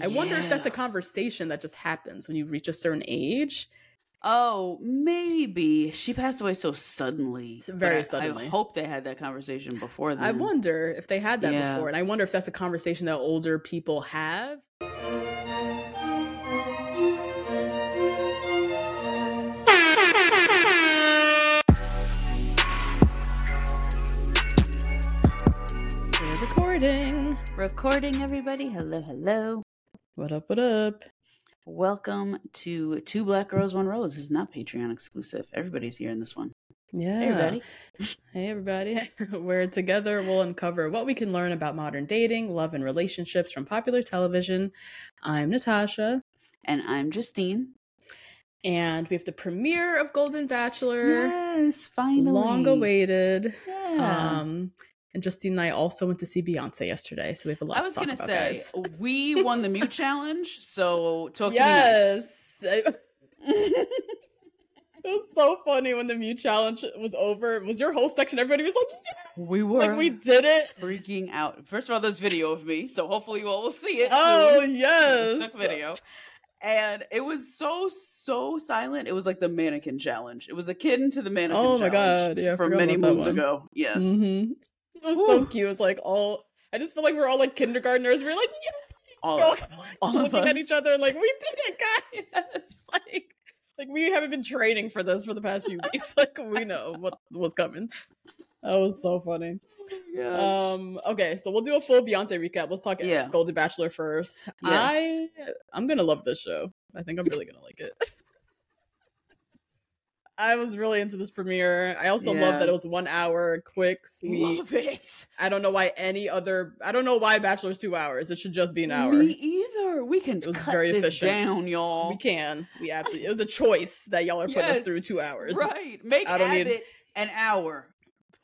I wonder if that's a conversation that just happens when you reach a certain age. Oh, maybe she passed away so suddenly. It's very I- suddenly. I hope they had that conversation before then. I wonder if they had that Yeah. before, and I wonder if that's a conversation that older people have. We're recording. Recording, everybody. Hello, hello. What up? What up? Welcome to Two Black Girls, One Rose. This is not Patreon exclusive. Everybody's here in this one. Yeah. Hey, everybody. Hey, everybody. Where together we'll uncover what we can learn about modern dating, love, and relationships from popular television. I'm Natasha, And I'm Justine. and we have the premiere of Golden Bachelor. Yes, finally. Long awaited. Yeah. Um, and Justine and I also went to see Beyonce yesterday, so we have a lot I to was talk gonna about, say guys. we won the mute challenge, so talk Yes. to me. nice. It was so funny when the mute challenge was over. It Was your whole section? Everybody was like, "Yeah!" we were like we did it. freaking out. First of all, there's video of me, so hopefully you all will see it. Oh soon. yes, This video. And it was so so silent. It was like the mannequin challenge. It was akin to the mannequin Oh my challenge God, yeah, from many moons ago. Yes. Mhm. It was so cute. It was like all. I just feel like we're all like kindergartners. We are like, yeah, All we're all, of, all of looking at each other and like, we did it, guys. Like, like we haven't been training for this for the past few weeks. Like we know what was coming. That was so funny. Yeah. Um. Okay, so we'll do a full Beyonce recap. Let's talk Yeah. Golden Bachelor first. Yes. I I'm gonna love this show. I think I'm really gonna like it. I was really into this premiere. I also Yeah. love that it was one hour, quick, sweet. Love it. I don't know why any other. I don't know why Bachelor's two hours. It should just be an hour. Me either. We can It was very efficient. down, y'all. We can. We absolutely. It was a choice that y'all are putting us through two hours. Right. Make I don't need- an hour.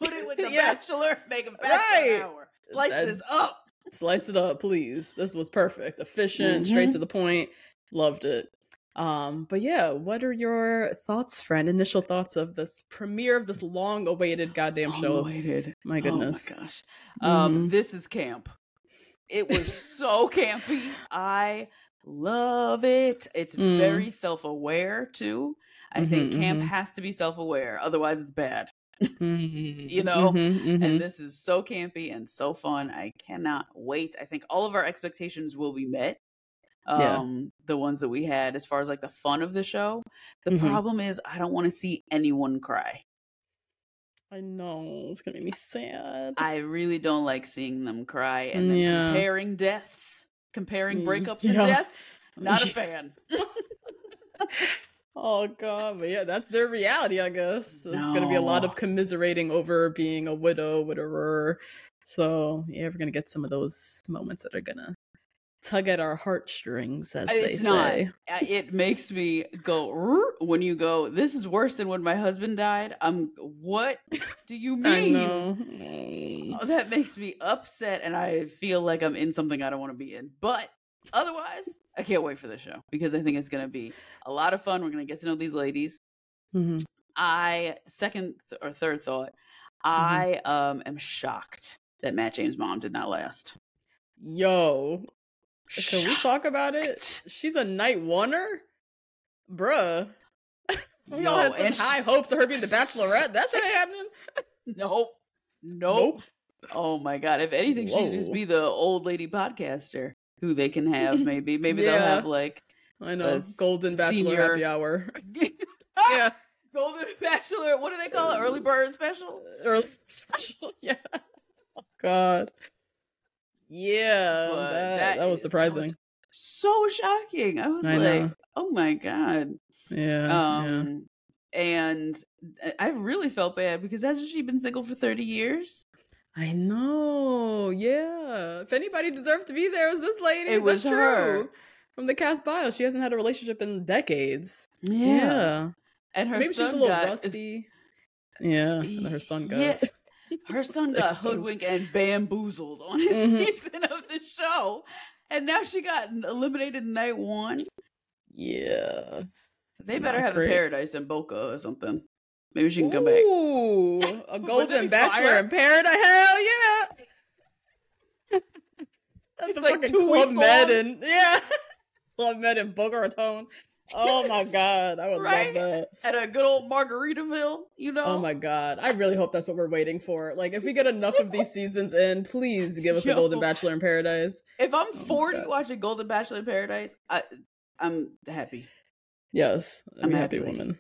Put it with the Yeah. Bachelor. Make him back Right. an hour. Slice That- this up. Slice it up, please. This was perfect, efficient, straight Mhm. to the point. Loved it. Um, but yeah, what are your thoughts, friend? Initial thoughts of this premiere of this long-awaited goddamn show? Long-awaited. My goodness. Oh my gosh. Um, Mhm. this is camp. It was so campy. I love it. It's Mm. very self-aware too. I think Mhm, camp mhm. has to be self-aware, otherwise it's bad. Mhm, You know? mhm, mhm. And this is so campy and so fun. I cannot wait. I think all of our expectations will be met. Yeah. Um, the ones that we had as far as like the fun of the show. The Mhm. problem is I don't want to see anyone cry. I know it's gonna make me sad. I really don't like seeing them cry and then Yeah. comparing deaths, comparing Mm, breakups yeah. and deaths. Not a fan. Oh god, but yeah, that's their reality, I guess. There's gonna be a lot of commiserating over being a widow, widower. So yeah, we're gonna get some of those moments that are gonna tug at our heartstrings, as they It's not. say. Uh, It makes me go when you go. This is worse than when my husband died. I'm. What do you mean? I know. Oh, that makes me upset, and I feel like I'm in something I don't want to be in. But otherwise, I can't wait for the show because I think it's going to be a lot of fun. We're going to get to know these ladies. Mhm. I second th- or third thought. Mm-hmm. I um am shocked that Matt James' mom did not last. Yo, can we talk about it? She's a night oneer, bruh. we all had such and she- high hopes of her being the Bachelorette. That shit ain't happening. Nope. Nope. Oh my god! If anything, she'd just be the old lady podcaster who they can have. Maybe, maybe they'll have like I know. Golden Bachelor senior- happy hour. yeah, yeah. Golden Bachelor. What do they call it? Early bird special. Early special. Yeah. Oh God. Yeah. But that, that, was is- surprising. So shocking. I was I like, know. oh my god. yeah. yeah. Um, and I really felt bad because hasn't she been single for thirty years? I know. Yeah. If anybody deserved to be there, it was this lady. It was That's her. true. From the cast bio, she hasn't had a relationship in decades. Yeah. and her Maybe she was a little got rusty. Yeah. And her son got. Yeah. Her son got Exposed. hoodwinked and bamboozled on his Mhm. season of the show, and now she got eliminated in night one. Yeah. They better Not have great. a paradise in Boca or something. Maybe she can come back. Ooh, a golden bachelor fire? in paradise. Hell yeah! At It's the like fucking two Club Med and yeah, Club Med in Boca Raton. Oh my god, I would Right? love that. At a good old Margaritaville, you know? Oh my god, I really hope that's what we're waiting for. Like, if we get enough of these seasons in, please give us a golden bachelor in paradise. If I'm my 40 watching Golden Bachelor in Paradise, I, I'm happy. Yes, I'm, I'm a happy happy. woman.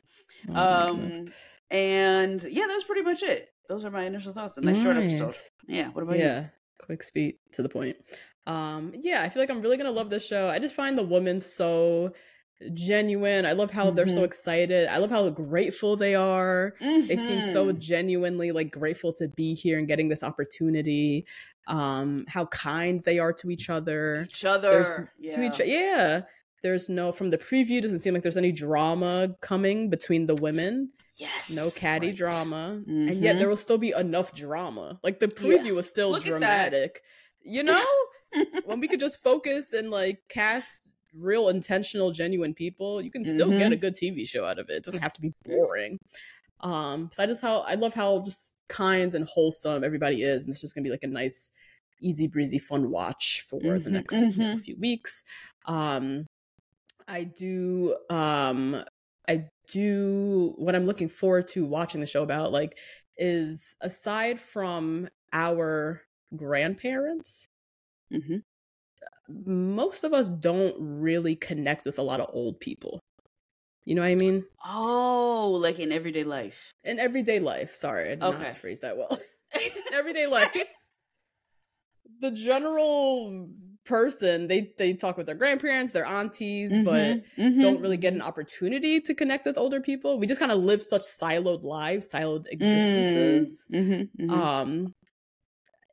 Oh Um, and yeah, that's pretty much it. Those are my initial thoughts. A nice short episode. Yeah. What about you? yeah quick speed to the point um yeah i feel like i'm really gonna love this show i just find the women so genuine i love how they're so Mhm. excited i love how grateful they are they seem so Mhm. genuinely like grateful to be here and getting this opportunity um how kind they are to each other each other. yeah. to each yeah there's no from the preview doesn't seem like there's any drama coming between the women yes. no catty right. drama and yet Mhm. there will still be enough drama like the Yeah. preview was still Look dramatic you know when we could just focus and like cast real intentional genuine people you can still get Mhm. a good tv show out of it. It doesn't have to be boring. Um so i just how i love how just kind and wholesome everybody is and it's just gonna be like a nice easy breezy fun watch for the Mhm, next you know, mhm. few weeks. Um i do um i do what i'm looking forward to watching the show about like is aside from our grandparents Mhm. most of us don't really connect with a lot of old people. You know what I mean? Oh, like in everyday life. In everyday life. Sorry, I did Okay. not phrase that well. Everyday life. The general person, they they talk with their grandparents, their aunties, but Mhm, don't really get an opportunity to connect with older people. We just kind of live such siloed lives, siloed existences. Mhm, mhm. Um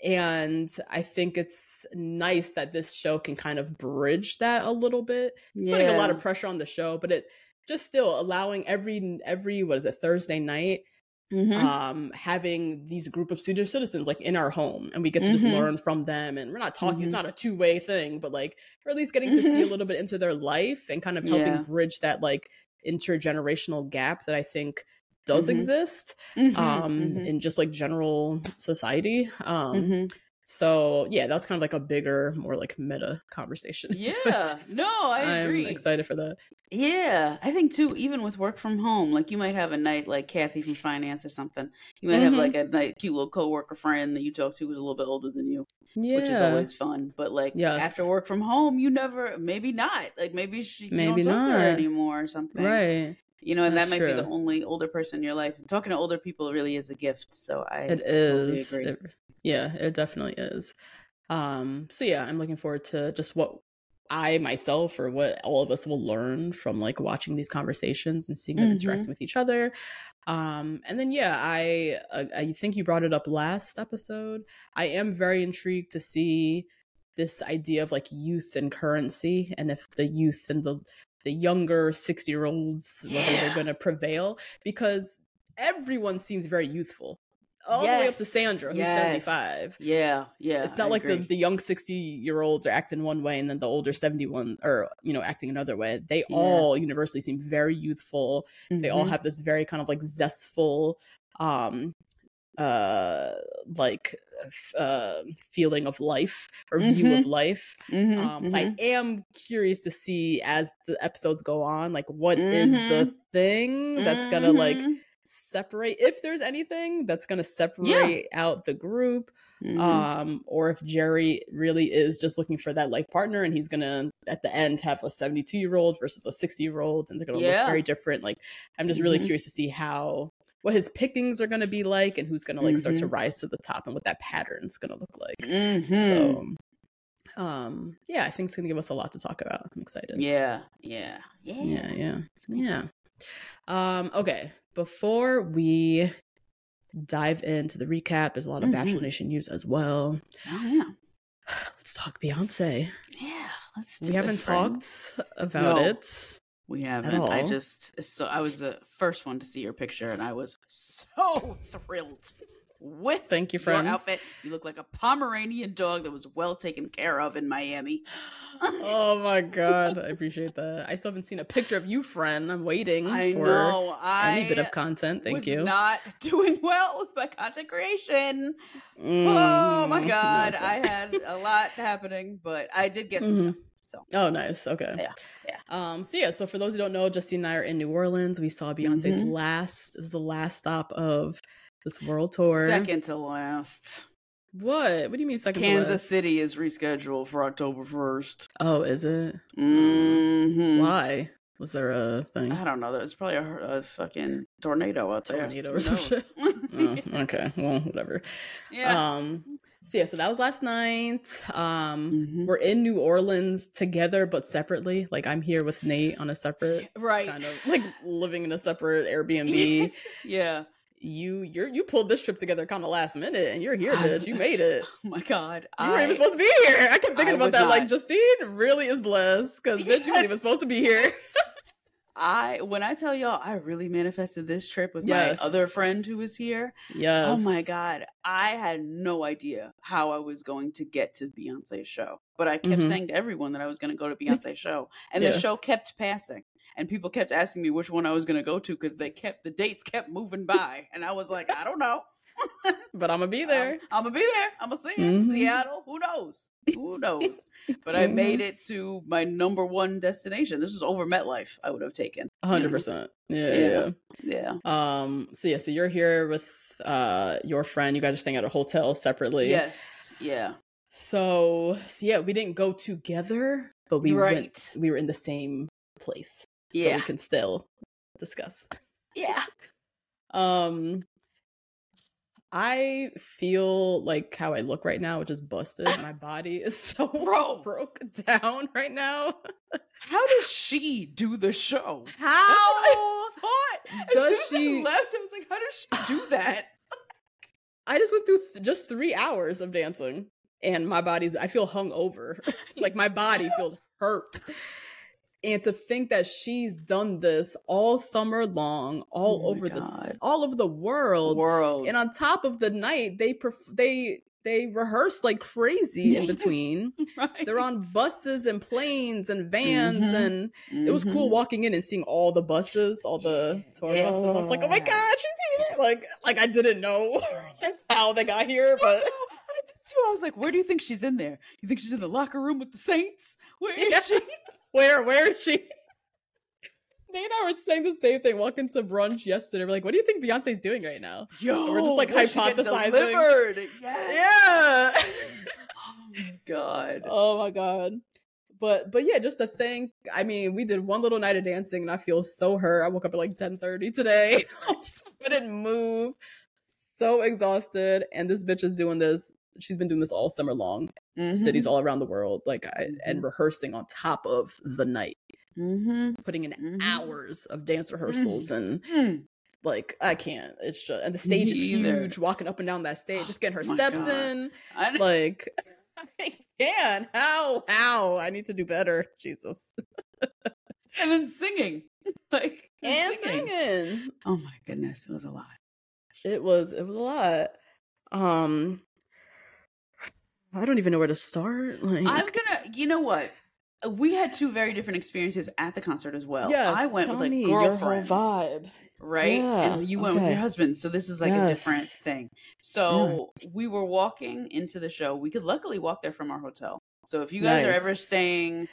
and I think it's nice that this show can kind of bridge that a little bit. It's putting a lot of pressure on the show, but it just still allowing every every what is it Thursday night Mhm. um having these group of senior citizens like in our home and we get to just Mhm. learn from them and we're not talking it's Mhm. not a two-way thing but like we're at least getting to see a Mhm. little bit into their life and kind of helping Yeah. bridge that like intergenerational gap that I think does Mhm. exist Mhm, um mhm, in just like general society um mhm. so yeah that's kind of like a bigger more like meta conversation Yeah. No, I i'm agree. excited for that Yeah, I think too. Even with work from home, like you might have a night like Kathy from finance or something. You might have Mhm. like a night cute little coworker friend that you talk to who's a little bit older than you, yeah which is always fun. But like Yes. after work from home, you never, maybe not. Like maybe she, you Maybe don't talk to her not. anymore or something. right You know, and That's that might be the only older person in your life. And talking to older people really is a gift. So I it is. totally agree. It- yeah, it definitely is. Um, so yeah, I'm looking forward to just what I myself or what all of us will learn from like watching these conversations and seeing them Mhm. interacting with each other. Um, and then yeah, I uh, I think you brought it up last episode. I am very intrigued to see this idea of like youth and currency and if the youth and the the younger 60 year olds whether they're going to prevail because everyone seems very youthful all the way up to Sandra, who's Yes. 75. Yeah, yeah. it's not I like the, agree. the young 60 year olds are acting one way and then the older 71 or, you know, acting another way. They Yeah. all universally seem very youthful. They all Mhm. have this very kind of like zestful, um, uh, like, uh, feeling of life or view of life. Mhm, Um, so mhm. I am curious to see as the episodes go on, like what is the Mhm. thing that's gonna like Mhm. separate if there's anything that's to separate out the group Mhm. um or if jerry really is just looking for that life partner and he's gonna at the end have a 72 year old versus a 60 year old and they're gonna Yeah. look very different like i'm just really curious to see how what his pickings are gonna be like and who's gonna like start to Mhm. rise to the top and what that pattern's gonna look like Mhm. so um yeah i think it's gonna give us a lot to talk about i'm excited yeah, yeah, yeah, yeah yeah yeah um okay before we dive into the recap there's a lot of Mhm. bachelor nation news as well Oh yeah, let's talk beyonce yeah. Let's. Do we haven't friends. talked about No. it We haven't. I just so I was the first one to see your picture, and I was so thrilled with Thank you, your friend. outfit. You look like a Pomeranian dog that was well taken care of in Miami. oh my god i appreciate that i still haven't seen a picture of you friend i'm waiting I for know. I any bit of content thank you Not doing well with my content creation. Oh my Mm, god, I had a lot happening, but I did get some Mhm. stuff. So Oh, nice. Okay. Yeah, yeah. Um. So yeah. So for those who don't know, Justine and I are in New Orleans. We saw Beyonce's Mhm. last. It was the last stop of this world tour. second to last, What? What do you mean second? to Kansas last? City is rescheduled for October first. Oh, is it? Mm-hmm. Why? Was there a thing? I don't know. There's probably a, a fucking tornado out there. Tornado or some shit. oh, okay. Well, whatever. yeah. Um. So yeah. So that was last night. Um. Mhm. We're in New Orleans together, but separately. Like I'm here with Nate on a separate right. kind of like living in a separate Airbnb. yeah. you you're you pulled this trip together kind of last minute and you're here I bitch you made it Oh my god. you weren't I- even supposed to be here i kept thinking I about that like justine really is blessed because bitch you weren't even supposed to be here I when I tell y'all I really manifested this trip with Yes. my other friend who was here. yes Oh my god, I had no idea how I was going to get to Beyonce's show, but I kept Mhm. saying to everyone that I was going to go to Beyonce's show, and Yeah. the show kept passing, and people kept asking me which one I was going to go to because they kept the dates kept moving by, and I was like, I don't know. but i'm gonna be there I'm, gonna be there. I'm gonna see it. Mhm. Seattle. Who knows? Who knows? But I Mhm. made it to my number one destination. This is over MetLife. I would have taken. 100% yeah, Yeah. yeah Yeah. yeah um so yeah so you're here with uh your friend you guys are staying at a hotel separately Yes. Yeah. so, so yeah we didn't go together but we Right. went we were in the same place so Yeah. we can still discuss yeah. Um I feel like how I look right now, which is busted. My body is so Bro. broke down right now. How does she do the show? How. As does soon as she- I left, I was like, how does she do that? I just went through th- just three hours of dancing, and my body's I feel hung over. like my body feels hurt. And to think that she's done this all summer long, all Oh over the all over the world, World. and on top of the night, they perf- they they rehearse like crazy in between. right. They're on buses and planes and vans, Mhm. and it was cool Mhm. walking in and seeing all the buses, all the tour Yeah. buses. I was like, oh my god, she's here! Like, like I didn't know how they got here, but I was like, where do you think she's in there? You think she's in the locker room with the Saints? Where is Yeah. she? Where, where is she? Nate and I were saying the same thing. Walking to brunch yesterday, we're like, what do you think Beyonce's doing right now? Yo, We're just, like, where's she getting hypothesizing. Delivered. Yes. Yeah. Oh my god. Oh my god. But but yeah, just to think. I mean, we did one little night of dancing, and I feel so hurt. I woke up at like ten thirty today. I just couldn't move. So exhausted, and this bitch is doing this. She's been doing this all summer long. Cities all around the world, like I, and rehearsing on top of the night, Mm-hmm. putting in Mhm. hours of dance rehearsals, and Mm. like I can't. It's just and the stage Me is either. huge. Walking up and down that stage, just getting her My steps God. in I like I can how how i need to do better jesus and then singing, like and singing. Oh my goodness, it was a lot. it was it was a lot um i don't even know where to start like I'm gonna. You know what? We had two very different experiences at the concert as well. yes I went with like me girlfriends, vibe right? Yeah, and you went with your husband, so this is like a different thing. So we were walking into the show. We could luckily walk there from our hotel. So if you guys are ever staying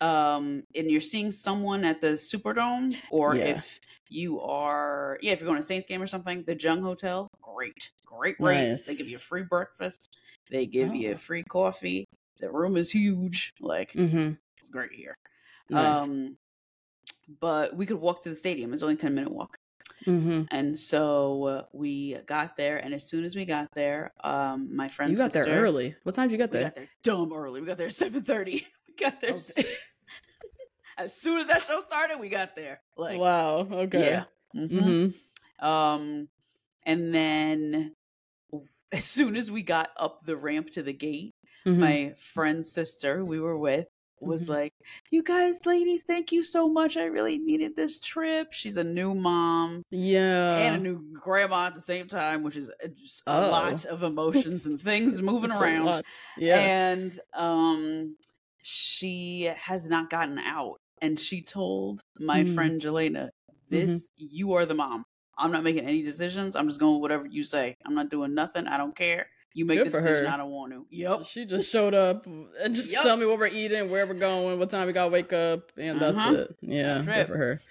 um and you're seeing someone at the Superdome or Yeah. if you are yeah, if you're going to Saints game or something, the Jung Hotel, great. Great rates. They give you a free breakfast. They give you Oh. free coffee. The room is huge. Like Mm-hmm. great here. Nice. Um but we could walk to the stadium. It's only a 10 minute walk. mm-hmm. And so uh, we got there and as soon as we got there, um my friend's You got there early. What time did you get We there? got there dumb early. We got there at 7:30. we got there Okay. as soon as that show started, we got there. Like wow. Okay. yeah. Mhm. Mm-hmm. Um, and then as soon as we got up the ramp to the gate, Mm-hmm. my friend's sister we were with was Mhm. like, "You guys, ladies, thank you so much. I really needed this trip." She's a new mom yeah. and a new grandma at the same time, which is uh, just a Oh. lot of emotions and things moving It's around. Yeah. And um she has not gotten out. And she told my Mm. friend Jelena, This you are the mom. I'm not making any decisions. I'm just going with whatever you say. I'm not doing nothing. I don't care. You make Good the decision. her. I don't want to. Yep. She just showed up and just Yup. tell me what we're eating, where we're going, what time we gotta wake up, and that's Uh-huh. it. Yeah, That's good for her.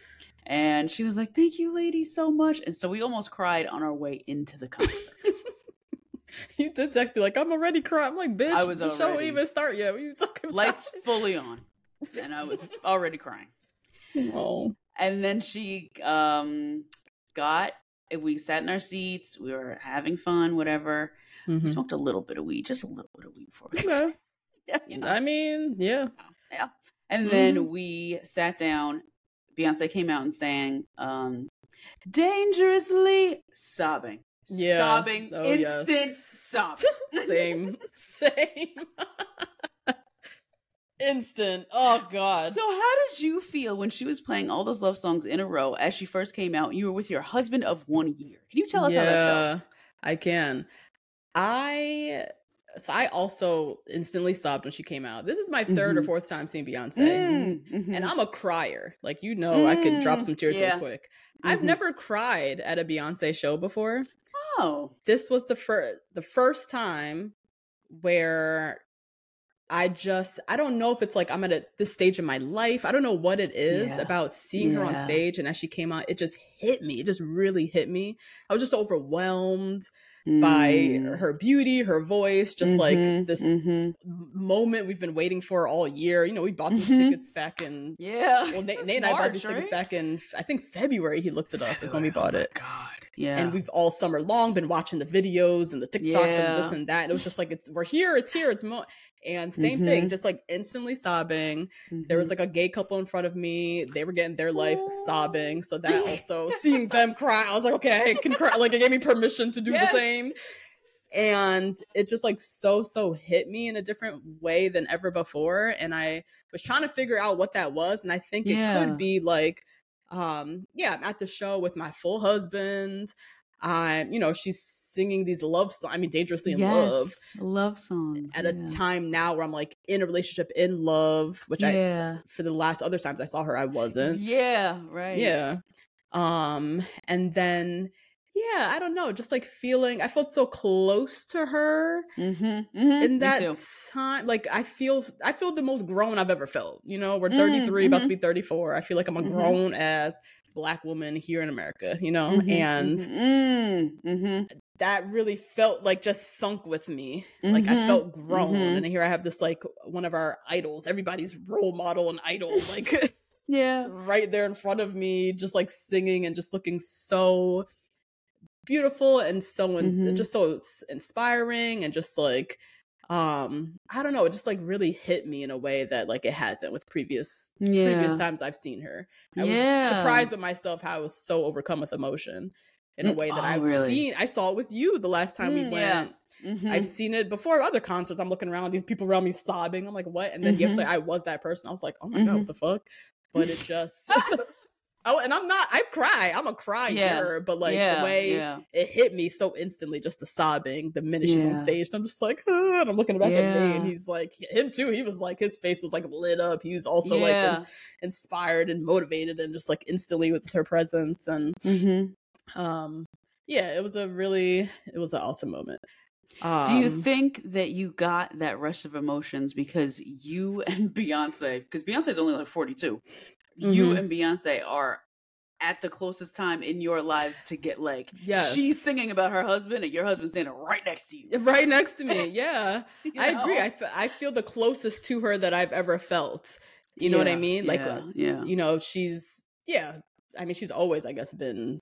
And she was like, Thank you, ladies, so much. And so we almost cried on our way into the concert. You did text me like I'm already crying. I'm like, bitch, I was the show already- even start yet. What are you talking about? Lights fully on. And I was already crying. oh, and then she um got we sat in our seats we were having fun whatever we Mhm. smoked a little bit of weed just a little bit of weed for us Okay. yeah, you know. I mean, yeah. yeah and then Mhm. we sat down beyonce came out and sang um dangerously sobbing Yeah. sobbing Oh, instant yes. sobbing Same, same. Instant. Oh God. So how did you feel when she was playing all those love songs in a row as she first came out? and You were with your husband of one year. Can you tell us how that felt? I can. I so I also instantly sobbed when she came out. This is my 3rd or Mhm. fourth time seeing Beyonce. Mm, mhm. And I'm a crier. Like you know, I could drop Mm, some tears yeah. real quick. I've Mhm. never cried at a Beyonce show before. oh, This was the first the first time where I just I don't know if it's like I'm at a, this stage in my life. I don't know what it is Yeah. about seeing her on stage and as she came out, it just hit me. It just really hit me. I was just overwhelmed by Mm. her beauty, her voice, just like Mhm, this mhm. moment we've been waiting for all year. You know, we bought these Mhm. tickets back in Yeah. well, Nate, Nate and I bought March, these tickets back in I think February. He looked it up is when we bought Oh it. God. Yeah. And we've all summer long been watching the videos and the TikToks and this and that. And it was just like it's we're here, it's here, it's mo and same thing, Mhm. just like instantly sobbing. There was Mhm. like a gay couple in front of me. They were getting their life Aw. sobbing. So that also seeing them cry, I was like, okay, I can cry. Like it gave me permission to do Yes. the same. And it just like so, so hit me in a different way than ever before. And I was trying to figure out what that was. And I think it could be like, um, yeah, I'm at the show with my full husband. I'm, you know, she's singing these love songs. I mean, dangerously in love love songs at a time now where I'm like in a relationship, in love, which I yeah. for the last other times I saw her, I wasn't. Yeah. Right. Yeah. Um, and then yeah, I don't know, just like feeling I felt so close to her Mm-hmm. mm-hmm. in that time. Like I feel I feel the most grown I've ever felt. You know, we're Mm, 33, about to mhm. be 34. I feel like I'm a Mhm. grown ass black woman here in America, you know? And mhm. that really felt like just sunk with me. Like I felt grown. And here I have this like one of our idols, everybody's role model and idol, like yeah. right there in front of me, just like singing and just looking so beautiful and so in, Mhm. just so inspiring and just like um I don't know, it just like really hit me in a way that like it hasn't with previous Yeah. previous times I've seen her. I Yeah. was surprised with myself how I was so overcome with emotion in a Mm, way that oh, I've really? seen. I saw it with you the last time we Mm, went. yeah. Mhm. I've seen it before other concerts. I'm looking around, these people around me sobbing. I'm like, what? And then Mhm. yesterday I was that person. I was like, oh my God, Mhm. what the fuck? But it just Oh, and I'm not I cry. I'm a crier, Yeah. but like yeah, the way yeah. it hit me so instantly, just the sobbing, the minute she's on stage. I'm just like, ah, and I'm looking back at me, and he's like, him too. He was like, his face was like lit up. He was also like in- inspired and motivated, and just like instantly with her presence. And mm-hmm. um, yeah, it was a really, it was an awesome moment. Do you Um, think that you got that rush of emotions because you and Beyonce, because Beyonce's only like 42, you Mhm. and Beyonce are at the closest time in your lives to get like, Yes. she's singing about her husband and your husband's standing right next to you. right next to me? Yeah, You I agree. know? I, fe- I feel the closest to her that I've ever felt. You know what I mean? Like, yeah, uh, yeah. you know, she's yeah. I mean, she's always, I guess, been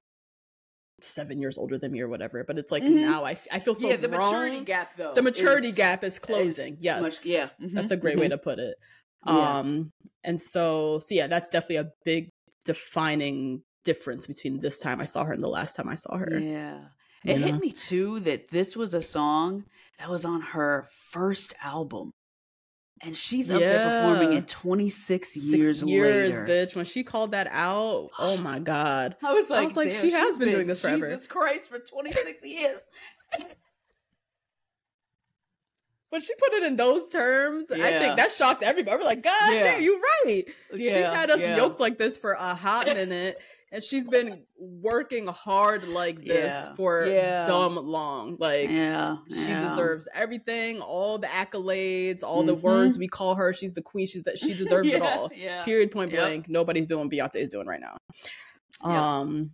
seven years older than me or whatever. But it's like Mhm. now I, f- I feel so yeah, the maturity gap though. The maturity is- gap is is closing. yes, much- yeah. that's mhm, a great way mhm. to put it. Yeah. Um, and so, so yeah, that's definitely a big defining difference between this time I saw her and the last time I saw her. Yeah. It hit me too that this was a song that was on her first album. And she's up there performing Yeah. it 26 Six years, years, later. bitch. When she called that out, oh my god. I was like, I was like, she has she's been doing this forever." Jesus Christ for 26 years. When she put it in those terms, I think that shocked everybody. We're like, God Yeah. damn, you're right. she's had us yeah. yoked like this for a hot minute. And she's been working hard like this Yeah, for yeah. dumb long. Like Yeah. she yeah. deserves everything, all the accolades, all the Mhm. words we call her. She's the queen. She's that she deserves it all. Yeah. Period. Point Yep. blank. Nobody's doing Beyonce is doing right now. Yep. Um,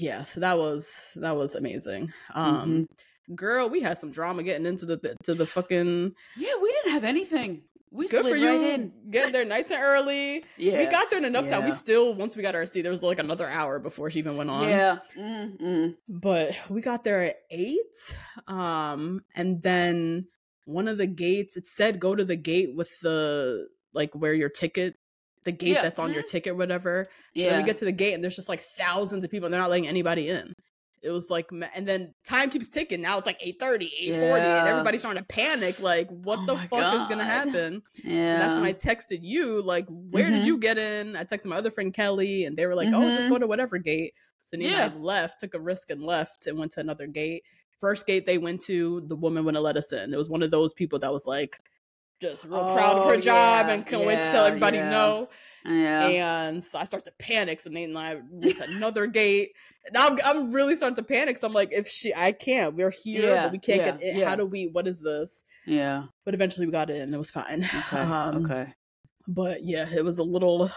yeah. So that was that was amazing. Um, Mm-hmm. Girl, we had some drama getting into the to the fucking. Yeah, we didn't have anything. We Good slid for you. right in. Getting there nice and early. Yeah. We got there in enough time. We still once we got our seat, there was like another hour before she even went on. Yeah. Mm-hmm. but we got there at eight um and then one of the gates it said go to the gate with the like where your ticket the gate Yeah, that's on your mhm. ticket whatever Yeah. then we get to the gate and there's just like thousands of people and they're not letting anybody in it was like and then time keeps ticking now it's like 8.30 8.40 and Yeah. everybody's starting to panic like what Oh the fuck is gonna happen yeah. so that's when I texted you, like, where did Mhm. you get in? I texted my other friend Kelly, and they were like, oh, just go to whatever gate. So Nina Yeah. left, took a risk and left and went to another gate. First gate they went to, the woman wouldn't let us in. It was one of those people that was like, just real proud of Oh, her job yeah, and couldn't wait to tell everybody yeah. no. Yeah. And so I start to panic. So Nate and I went to another gate. Now I'm, I'm really starting to panic. So I'm like, if she, I can't. We're here, Yeah, but we can't yeah, get in. yeah. How do we? What is this? yeah. But eventually we got in. It was fine. Okay. Um, okay. but yeah, it was a little.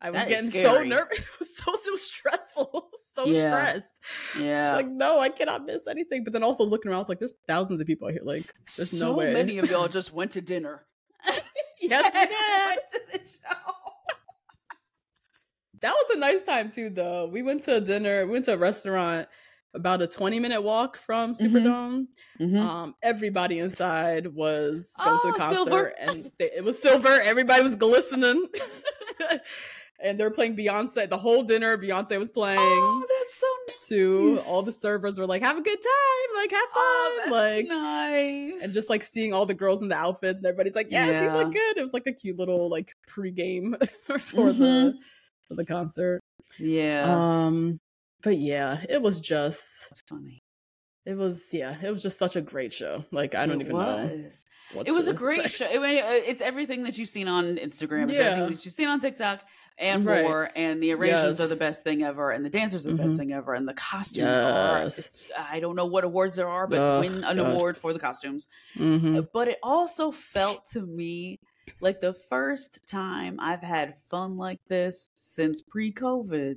I was That getting so nervous. It was so so stressful, so Yeah. stressed. Yeah. It's like no, I cannot miss anything. But then also I was looking around, I was like, "There's thousands of people out here. Like, there's so no way." many of y'all just went to dinner. yes, we did. Went to the show. That was a nice time too, though. We went to a dinner. We went to a restaurant about a 20 minute walk from Mhm. Superdome. Mhm. Um, everybody inside was going to Oh, the concert, silver. and they, it was silver. Everybody was glistening, and they were playing Beyonce. The whole dinner, Beyonce was playing. Oh, that's so nice. too. All the servers were like, "Have a good time, like have fun, Oh, like." nice. And just like seeing all the girls in the outfits, and everybody's like, "Yes, you look good." It was like a cute little like pregame for Mm-hmm. the for the concert. yeah. Um, but yeah, it was just that's funny. it was yeah, it was just such a great show. Like I don't It even know. Was. What It was a great say. show. I mean, uh, it's everything that you've seen on Instagram. It's Yeah. everything that you've seen on TikTok and Right. more. And the arrangements Yes. are the best thing ever, and the dancers are the best Mhm. thing ever, and the costumes are. Yes. it's- I don't know what awards there are, but win an God. award for the costumes. Mhm. Uh, But it also felt to me like the first time I've had fun like this since pre-COVID.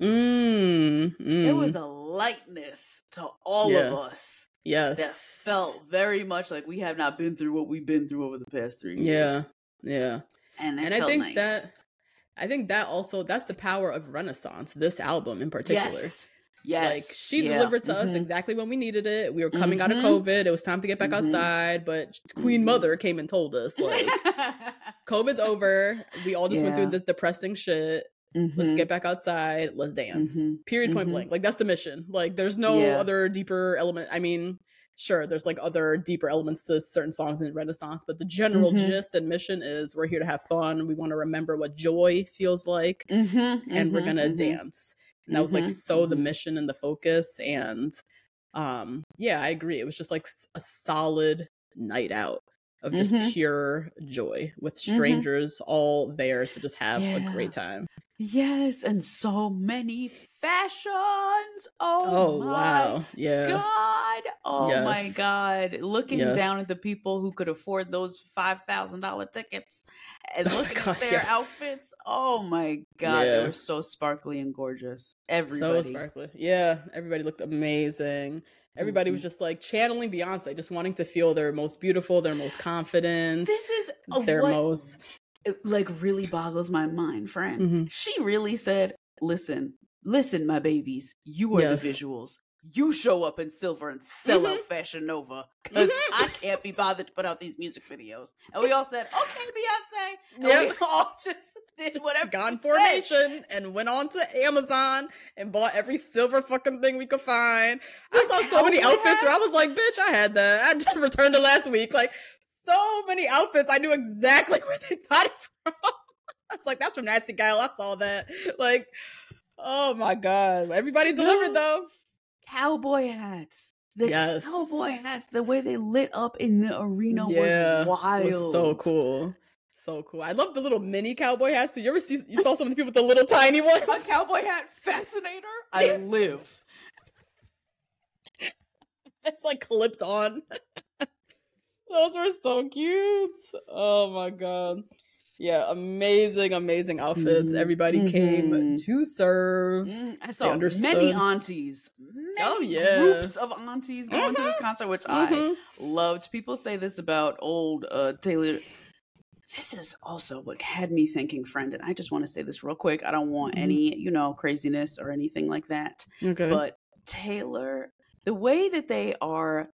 Mm, There mm. was a lightness to all Yeah. of us yes that felt very much like we have not been through what we've been through over the past three yeah years. yeah. Yeah. and and I think nice. that I think that also that's the power of Renaissance. This album in particular. yes, yes, Like she yeah, delivered to us mhm. exactly when we needed it. We were coming out of Mhm. COVID. It was time to get back Mhm. outside, but Queen Mhm. Mother came and told us like COVID's over. We all just went through this depressing shit. Let's Mhm, get back outside. Let's dance. Mhm. Period. Point Mhm. blank. Like that's the mission. Like there's no Yeah. other deeper element. I mean, sure, there's like other deeper elements to certain songs in Renaissance, but the general Mhm. gist and mission is we're here to have fun. We want to remember what joy feels like, mhm, and we're mhm, gonna mhm. dance. And that was like so the mission and the focus. And um, yeah, I agree. It was just like a solid night out of just Mhm. pure joy with strangers all there to just have a great time. Yes, and so many fashions. Oh, Oh my wow. Yeah. God. Oh my God. Looking Yes. down at the people who could afford those $5,000 tickets and Oh looking gosh, at their yeah. outfits. Oh my God. They Yeah. were so sparkly and gorgeous. Everybody. So sparkly. Yeah. Everybody looked amazing. Everybody was Mhm. just like channeling Beyonce, just wanting to feel their most beautiful, their most confident, This is their what most. It, like really boggles my mind, friend. Mhm. She really said, "Listen, listen, my babies, you are Yes. the visuals. You show up in silver and sell Mhm. out Fashion Nova because Mhm. I can't be bothered to put out these music videos." And we all said, "Okay, Beyonce." And Yep. we all just did whatever. Gone formation and went on to Amazon and bought every silver fucking thing we could find. I saw so many outfits where I was like, bitch, I had that. I just returned it last week. Like, so many outfits. I knew exactly where they got it from. I was like, that's from Nasty Gal. I saw that. Like, oh my God. Everybody delivered though. Cowboy hats. The Yes. cowboy hats. The way they lit up in the arena yeah. was wild. Was so cool. So cool. I love the little mini cowboy hats. too. you ever see you saw some of the people with the little tiny ones? A cowboy hat fascinator. I live. it's like clipped on. Those were so cute. Oh my god. Yeah, amazing, amazing outfits. Mhm, Everybody came mhm. to serve. Mm, I saw many aunties, many Oh, yeah. groups of aunties going to this concert, which I Mhm. loved. People say this about old uh, Taylor. This is also what had me thinking, friend, and I just want to say this real quick. I don't want Mhm. any, you know, craziness or anything like that. Okay. But Taylor, the way that they are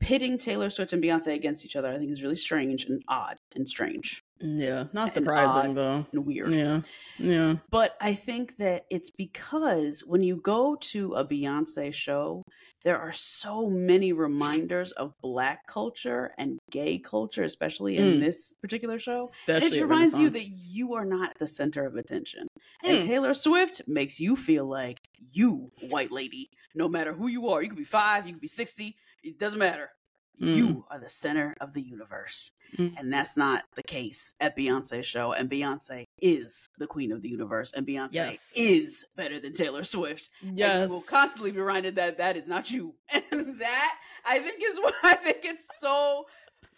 pitting Taylor Swift and Beyonce against each other, I think is really strange and odd and strange yeah, not surprising odd. though. and weird. Yeah. Yeah. But I think that it's because when you go to a Beyonce show, there are so many reminders of black culture and gay culture, especially in Mm. this particular show. And Especially it reminds you that you are not the center of attention. And Mm. Taylor Swift makes you feel like you, white lady, no matter who you are, you could be five, you could be 60, it doesn't matter. Mm. You are the center of the universe. Mm. And that's not the case at Beyonce's show. And Beyonce is the queen of the universe. And Beyonce Yes. is better than Taylor Swift. Yes. And will constantly be reminded that that is not you. And that, I think, is why I think it's so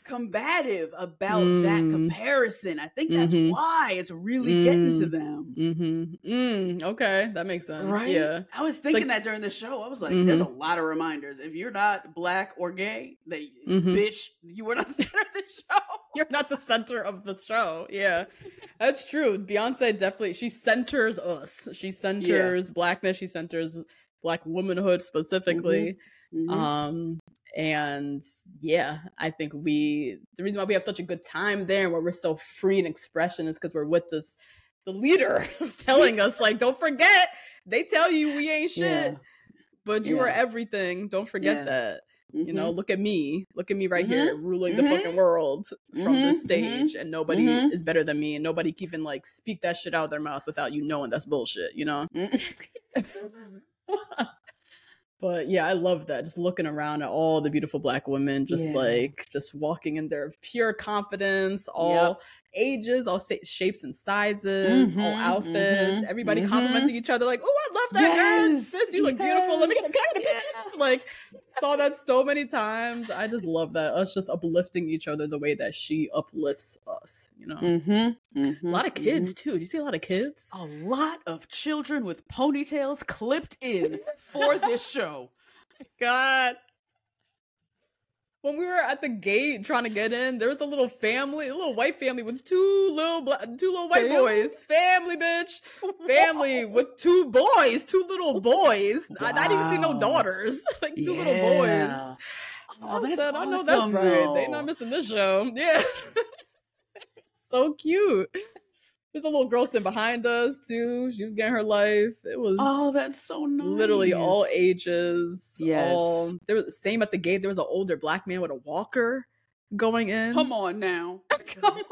combative about that Mm. comparison. I think that's Mhm. why it's really getting to Mm. them. Mm-hmm. Mm, okay, that makes sense. Right? Yeah. I was thinking like- that during the show. I was like, Mhm. there's a lot of reminders. If you're not black or gay, that Mhm. bitch, you were not the center of the show. You're not the center of the show. Yeah. That's true. Beyonce definitely she centers us. She centers blackness, she centers black womanhood specifically. Mhm. Um and yeah, I think we the reason why we have such a good time there and where we're so free in expression is because we're with this the leader who's telling us like don't forget they tell you we ain't shit Yeah. but you are everything don't forget Yeah. that you Mhm. know look at me look at me right here ruling the Mhm. fucking world from this Mhm. stage and nobody is better than me and nobody can even like speak that shit out of their mouth without you knowing that's bullshit you know. but yeah i love that just looking around at all the beautiful black women just Yeah. like just walking in their pure confidence all ages all shapes and sizes all Mhm, outfits mhm, everybody mhm. complimenting each other like oh i love that girl Yes, sis you look beautiful let me get a, can I get a yes, picture like saw that so many times i just love that us just uplifting each other the way that she uplifts us you know Mhm. a Mhm. lot of kids too do you see a lot of kids A lot of children with ponytails clipped in for this show. God. When we were at the gate trying to get in, there was a little family, a little white family with two little bla- two little white Family? boys. Family, bitch. Family with two boys, two little boys. I, I didn't even see no daughters. like two little boys. Yeah. Oh, that's said, I know that's awesome, right. They though. not missing this show. Yeah. so cute. There's a little girl sitting behind us too. She was getting her life. It was Oh, that's so nice. literally all ages. Yes. All there was the same at the gate. There was an older black man with a walker going in. Come on now. Come on.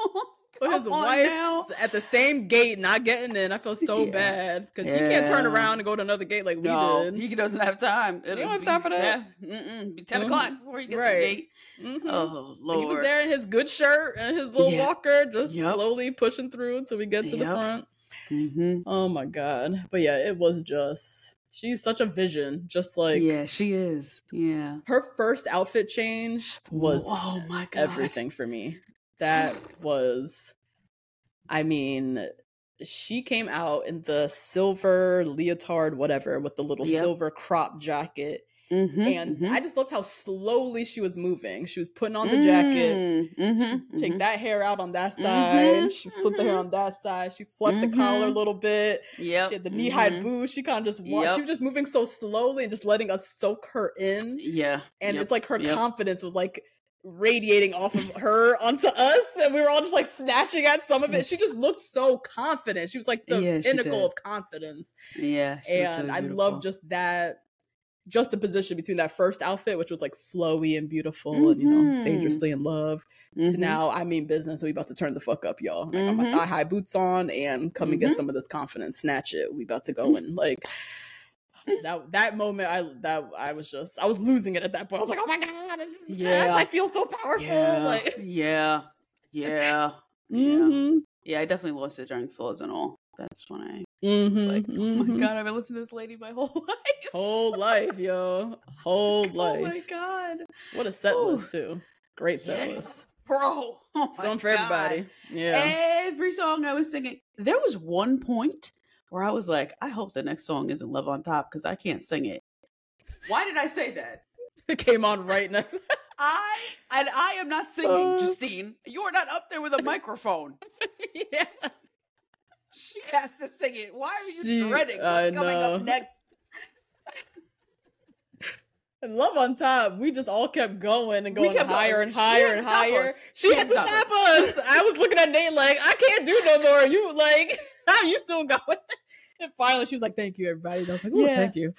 With his Come on wife now. at the same gate, not getting in. I feel so Yeah. bad because he can't turn around and go to another gate like we did. he doesn't have time. It'll don't have be- time for that? Yeah. Mm-mm. Be 10 Mhm. o'clock before he gets Right. the gate. Mhm. Oh, Lord. He was there in his good shirt and his little Yeah. walker, just Yep. slowly pushing through until we get to the front. Mm-hmm. Oh my god. But yeah, it was just she's such a vision. Just like yeah, she is. Yeah. her first outfit change was oh my god. everything for me. That was I mean, she came out in the silver leotard, whatever, with the little Yep. silver crop jacket. Mm-hmm, And I just loved how slowly she was moving. She was putting on the jacket, Mm-hmm, take that hair out on that side. Mhm, She flipped the hair on that side. She flipped the collar a little bit. Yeah, She had the knee high boots. She kind of just wa- Yep. she was just moving so slowly and just letting us soak her in. Yeah. And yep, it's like her yep. confidence was like radiating off of her onto us, and we were all just like snatching at some of it. She just looked so confident. She was like the Yeah, pinnacle of confidence, Yeah. and really I love just that. Just the position between that first outfit, which was like flowy and beautiful, and you know, Mhm. dangerously in love, to Mhm. now I mean business. and We about to turn the fuck up, y'all. I got my thigh high boots on and come and get Mhm. some of this confidence. Snatch it. We about to go and like that. That moment, I that I was just I was losing it at that point. I was like, oh my god, this is the best. I feel so powerful. Yeah. Like, yeah. Yeah. Yeah. mhm, Yeah, I definitely lost it during Flaws and all. That's when I mhm, was like, oh my mhm. god, I've been listening to this lady my whole life. whole life, yo, whole life. Oh my god. What a set Ooh. list too. Great set Yeah. list. Bro. Oh my Something for God. everybody. Yeah. Every song I was singing, there was one point where I was like, I hope the next song isn't Love on Top because I can't sing it. Why did I say that? It came on right next. I and I am not singing, Uh. Justine. You are not up there with a microphone. yeah. To sing it. Why are you dreading what's coming up next? And Love on Top, we just all kept going and going higher going. and higher and higher. us. She, She had to stop stop us. I was looking at Nate like, I can't do no more. You like, how you still going? And finally, she was like, "Thank you, everybody." And I was like, "Oh, Yeah. thank you,"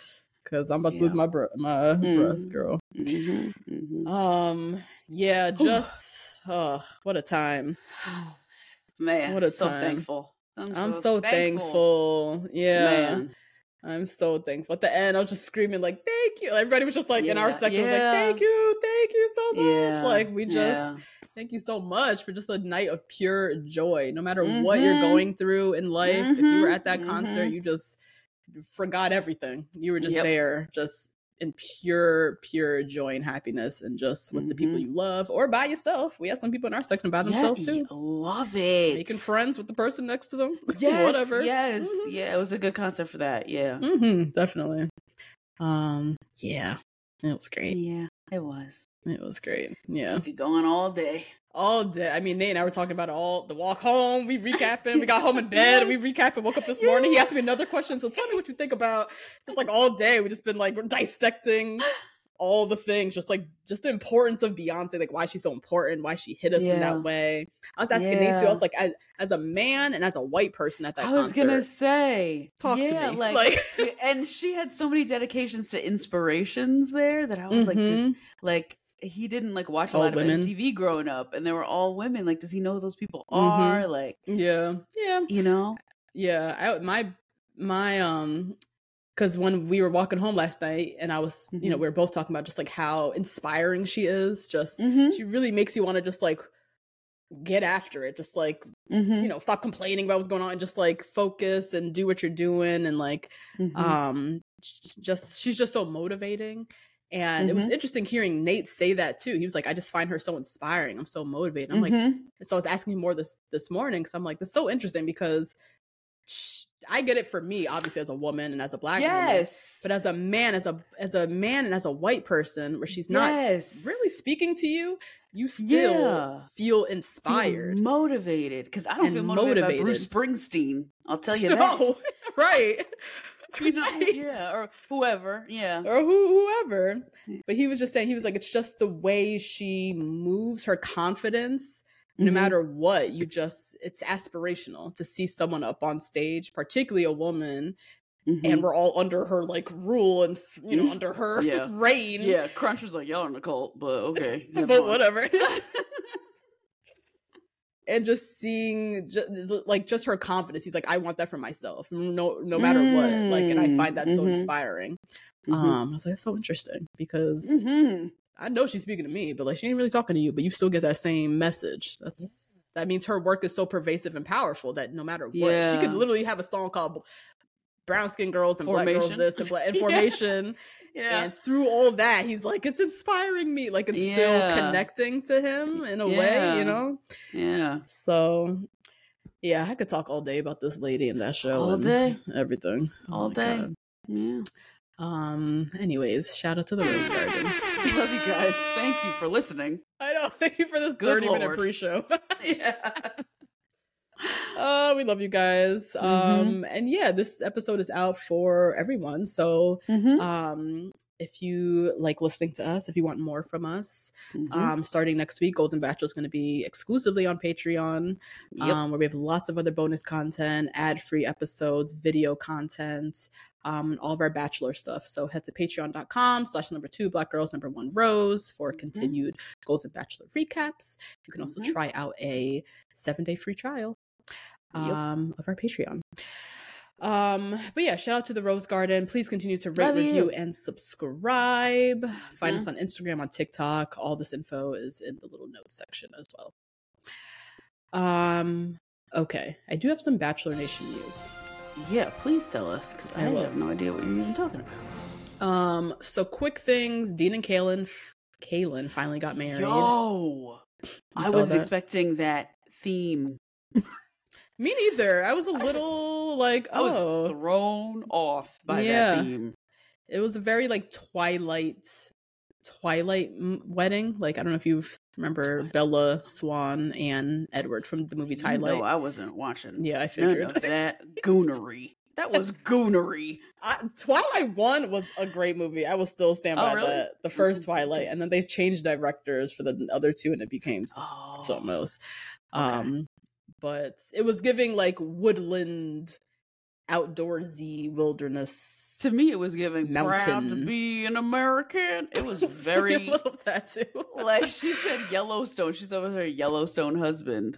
because I'm about to lose my breath, my breath, Mhm. girl. Mm-hmm, mm-hmm. Um, yeah, just oh, what a time. Man, What a so time. thankful. I'm so thankful. Yeah. Man. I'm so thankful. At the end, I was just screaming like, "Thank you!" Everybody was just like in our Yeah, section was like, "Thank you, thank you so much!" Yeah, Like we just yeah. thank you so much for just a night of pure joy. No matter what you're Mhm. going through in life, if you were Mhm, at that concert, mhm. you just forgot everything. You were just Yep. there, just in pure, pure joy and happiness, and just with the people Mhm. you love, or by yourself. We have some people in our section by themselves yeah, too, Love it. making friends with the person next to them. Yes, Whatever. Yes, Mhm. yeah, it was a good concept for that. Yeah, hmm definitely. Um, yeah, it was great. yeah, it was. It was great. Yeah, We could go on all day. All day. I mean, Nate and I were talking about all the walk home. We recapping. We got home in bed. We Yes. recapping. Woke up this morning. He asked me another question. So tell me what you think about. It's like all day. We just been like dissecting all the things, just like just the importance of Beyonce, like why she's so important, why she hit us in that way. I was asking Nate too. I was like, as as a man and as a white person at that I was concert, gonna say, talk yeah, to me. like, Like- and she had so many dedications to inspirations there that I was like, did- Mhm. like he didn't like watch a All lot women. of MTV growing up, and they were all women. Like, does he know who those people Mhm. are? Like, yeah, yeah. you know? Yeah, I my my um because when we were walking home last night and I was, you know, Mhm. we were both talking about just like how inspiring she is. Just Mhm. she really makes you want to just like get after it. Just like Mhm. you know, stop complaining about what's going on and just like focus and do what you're doing and like um just she's just so motivating. And it was interesting hearing Nate say that too. He was like, "I just find her so inspiring. I'm so motivated." I'm like, Mhm. and so I was asking him more this this morning because I'm like, that's so interesting because sh- I get it for me, obviously as a woman and as a black woman, yes, but as a man, as a as a man and as a white person, where she's not yes. really speaking to you, you still Yeah. feel Feel inspired. motivated because I don't feel motivated, by Bruce Springsteen. I'll tell you that. Right? You know, Right. yeah, or whoever, yeah. or who, whoever. But he was just saying he was like, it's just the way she moves her confidence. No Mhm. matter what, you just it's aspirational to see someone up on stage, particularly a woman, Mhm. and we're all under her like rule and you know Mhm. under her Yeah. reign. yeah, Crunch was like, y'all in the cult, but okay. but mind." whatever. And just seeing ju- like just her confidence. He's like, I want that for myself, no no matter what. Like, and I find that so Mhm. inspiring. Mhm. Um, I was like, it's so interesting because Mhm. I know she's speaking to me, but like she ain't really talking to you, but you still get that same message. That's That means her work is so pervasive and powerful that no matter what, she could literally have a song called Brown Skin Girls and Black Girls this and Black and Yeah. And through all that, he's like, it's inspiring me. Like it's Yeah. still connecting to him in a way, you know? yeah. So yeah, I could talk all day about this lady in that show. All and day. Everything. Oh All my day. God. Yeah. Um, anyways, shout out to the Rose Garden. Love you guys. Thank you for listening. I know. Thank you for this Good 30 minute pre show. Yeah. Uh, we love you guys. Mhm. Um, and yeah, this episode is out for everyone. So, Mm-hmm. um, if you like listening to us, if you want more from us, Mhm. um, starting next week, Golden Bachelor is going to be exclusively on Patreon, Yep. um, where we have lots of other bonus content, ad free episodes, video content, um, and all of our Bachelor stuff. So head to patreon.com slash number two black girls number one rose for continued Golden Bachelor recaps. You can also Mhm. try out a seven day free trial Yep. um, of our Patreon. Um, but yeah, shout out to the Rose Garden. Please continue to rate, Love review, you. and subscribe. Find Mhm. us on Instagram, on TikTok. All this info is in the little notes section as well. Um, okay. I do have some Bachelor Nation news. yeah, please tell us because I I, have no idea what you're even talking about. Um, so quick things. Dean and Caelynn, Caelynn finally got married. Yo, I was that? expecting that theme. Me neither. I was a little like, I was oh, thrown off by Yeah. that theme. it was a very like Twilight, Twilight wedding. Like I don't know if you remember Twilight. Bella Swan and Edward from the movie Twilight. know I wasn't watching. yeah, I figured. that goonery. That was goonery. I, Twilight One was a great movie. I will still stand Oh, by really? that. The first Twilight, and then they changed directors for the other two, and it became Oh, something else. okay. Um, but it was giving like woodland, outdoorsy wilderness. to me, it was giving proud to be an American. It was very little of that too. like she said Yellowstone. She said with her Yellowstone husband.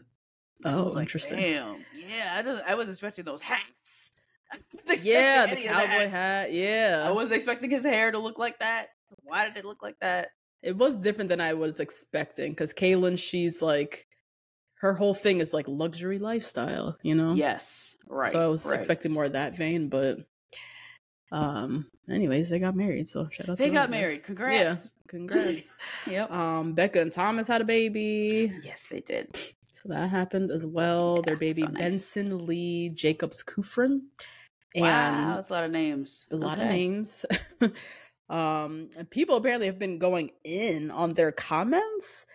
Oh, like, interesting. Damn. Yeah, I just I was expecting those hats. Expecting Yeah, the cowboy hat. Yeah, I was expecting his hair to look like that. Why did it look like that? it was different than I was expecting because Caelynn, she's like, her whole thing is like luxury lifestyle, you know? Yes, right. So I was right. expecting more of that vein, but um, anyways, they got married. So shout out. They to got them, guys. married. Congrats. Yeah, Congrats. Yep. um, Becca and Thomas had a baby, yes, they did. so that happened as well. Their baby so nice. Benson Lee Jacobs Kufrin, and wow, that's a lot of names. a lot of names. um, people apparently have been going in on their comments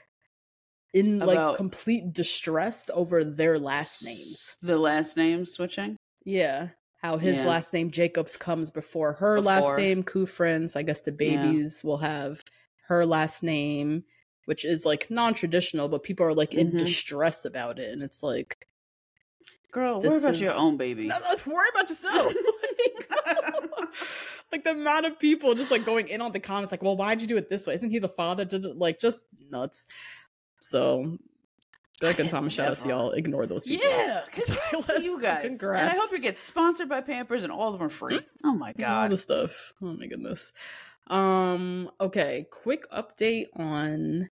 in like complete distress over their last names. The last name switching. Yeah. How his Yeah. last name Jacobs comes before her last name Kufrin. So I guess the Yeah. babies will have her last name, which is like non traditional, but people are like in Mhm. distress about it. And it's like, Girl, worry about your own baby. no, no, worry about yourself. like, like, the amount of people just like going in on the comments, like, well, why'd you do it this way? Isn't he the father? Did it- Like, just nuts. So, Becca and Thomas, shout out to y'll. Ignore those people. Yeah, congrats to you guys. Congrats. And I hope you get sponsored by Pampers and all of them are free. Oh my god. all the stuff. Oh my goodness. Um. Okay. Quick update on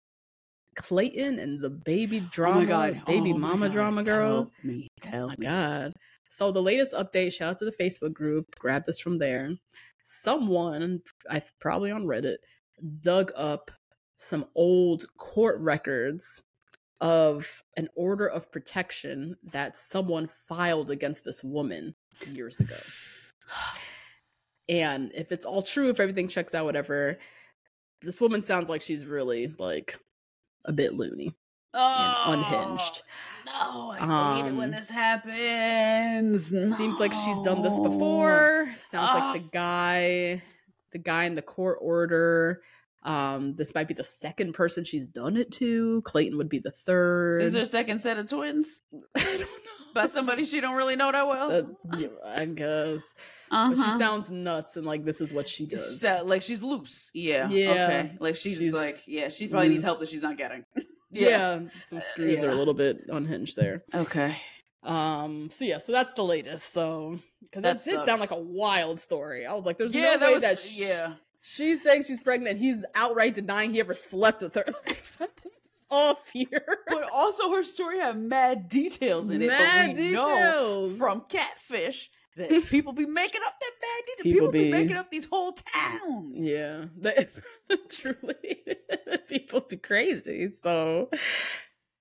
Clayton and the baby drama. oh my god. Baby Oh mama God. drama girl. Tell me. Tell Oh my me. god. So the latest update. Shout out to the Facebook group. Grab this from there. Someone, I probably on Reddit, dug up some old court records of an order of protection that someone filed against this woman years ago. And if it's all true, if everything checks out, whatever, this woman sounds like she's really like a bit loony Oh, unhinged. No, I hate it when Um, this happens. Seems like she's done this before. Sounds like the guy, the guy in the court order. Um, this might be the second person she's done it to. Clayton would be the third. Is there a second set of twins I don't know. by somebody she don't really know that well? Uh, yeah, I guess. But uh-huh. she sounds nuts, and like this is what she does. So- like she's loose. Yeah. Yeah. Okay. Like she's, She's like, yeah, she probably needs help that she's not getting. yeah. some screws are yeah. a little bit unhinged there. Okay. Um. So yeah. So that's the latest. So because that, That did sound like a wild story. I was like, "There's Yeah, no that way was that sh- yeah. She's saying she's pregnant. He's outright denying he ever slept with her. Something- off here. But also, her story had mad details in it. Mad but we know details. from Catfish that people be making up that bad details. People People, be, be- making up these whole towns. Yeah, the, truly, people be crazy. So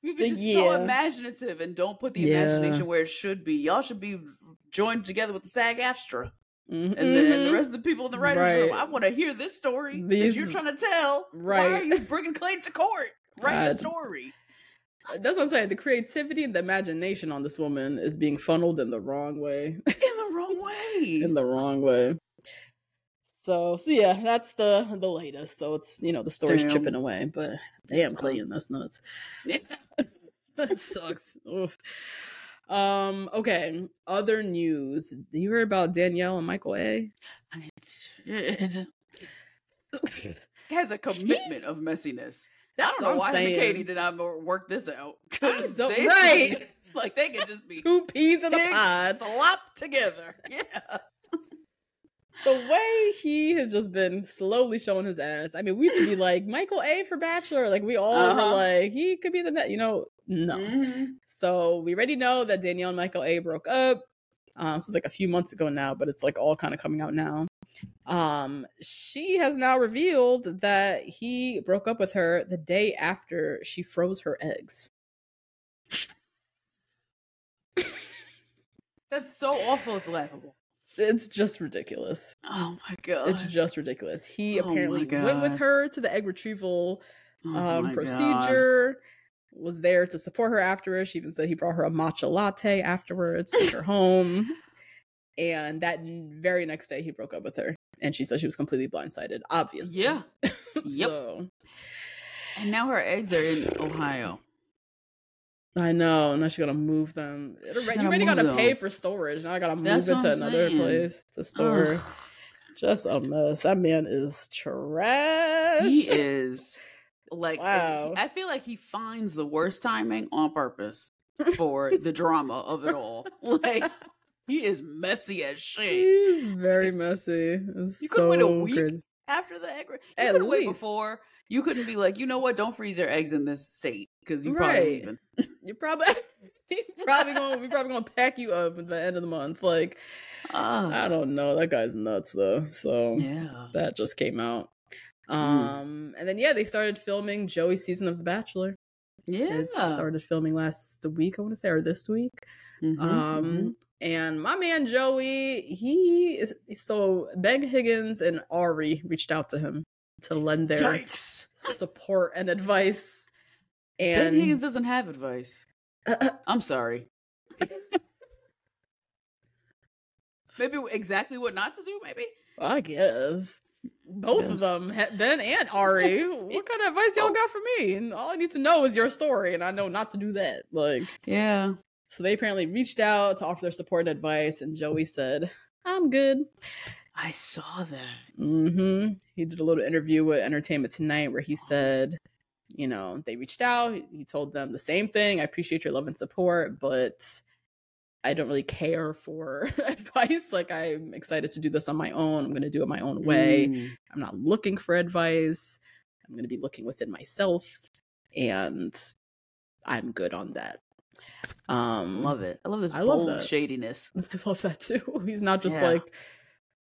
You So, be just so imaginative and don't put the Yeah. imagination where it should be. Y'all should be joined together with the SAG AFTRA mhm. and, the, and the rest of the people in the writers' room. I want to hear this story that you're trying to tell. Right? Why are you bringing Clay to court? Write the story. That's what I'm saying. The creativity and the imagination on this woman is being funneled in the wrong way. In the wrong way. in the wrong way. So, so yeah, that's the the latest. So it's you know the story's Damn. chipping away, but damn, Clayton, that's nuts. that sucks. Oof. Um. Okay. Other news. You heard about Danielle and Michael A? it has a commitment of messiness. That's I don't know why I'm him and. Katie did not work this out. 'cause don't- they- right. Like they could just be Two peas in a big pod. slopped together. Yeah. the way he has just been slowly showing his ass. I mean, we used to be like Michael A for Bachelor, like we all were Uh-huh. like he could be the net, you know. No, Mhm. so we already know that Danielle and Michael A broke up. Um, this was like a few months ago now, but it's like all kind of coming out now. Um, she has now revealed that he broke up with her the day after she froze her eggs. That's so awful. It's laughable. It's just ridiculous. Oh my god. It's just ridiculous. He Oh apparently went with her to the egg retrieval Oh um, my God. Was there to support her afterwards. She even said he brought her a matcha latte afterwards, took her home, and that very next day he broke up with her. And she said she was completely blindsided. Obviously, Yeah. Yep. so And now her eggs are in Ohio. I know. Now she's gonna move them. She You already gotta pay for storage. Now I gotta move That's it to I'm another saying. place to store. Ugh. Just a mess. That man is trash. He is like Wow. I feel like he finds the worst timing on purpose for the drama of it all. Like he is messy as shit. He's very messy. It's You couldn't wait a so week? crazy. After the egg, you At couldn't wait least. before. You couldn't be like, you know what? Don't freeze your eggs in this state because you probably Right. leaving. You're probably he's probably gonna we probably gonna pack you up at the end of the month. Like I Ah, don't know. That guy's nuts though. So yeah. that just came out. Mm. Um and then yeah, they started filming Joey's season of The Bachelor. Yeah. It started filming last week, I want to say, or this week. Mhm, Um mhm. and my man Joey, he is so Ben Higgins and Arie reached out to him to lend their Yikes. support and advice. Ben Higgins doesn't have advice. I'm sorry. maybe exactly what not to do. Maybe. I guess. Both of them, Ben and Arie. what kind of advice y'all got for me? And all I need to know is your story, and I know not to do that. Like, Yeah. so they apparently reached out to offer their support and advice, and Joey said, "I'm good." I saw that. hmm He did a little interview with Entertainment Tonight where he said, you know, they reached out. He told them the same thing. I appreciate your love and support, but I don't really care for advice. Like, I'm excited to do this on my own. I'm going to do it my own way. Mm. I'm not looking for advice. I'm going to be looking within myself, and I'm good on that. Um, Love it. I love this I love bold that. shadiness. I love that too. He's not just Yeah. like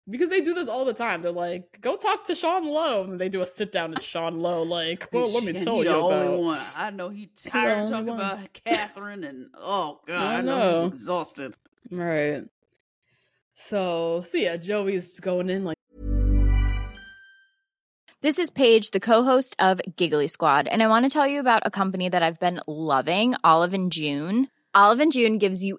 because they do this all the time. They're like, "Go talk to Sean Lowe," and they do a sit down with Sean Lowe. Like, well, let me And tell you about. one. I know he tired of talking one. about Catherine and oh god, I I know, know. he's exhausted. Right. So, so yeah, Joey's going in like, This is Paige, the co-host of Giggly Squad, and I want to tell you about a company that I've been loving, Olive and June. Olive and June gives you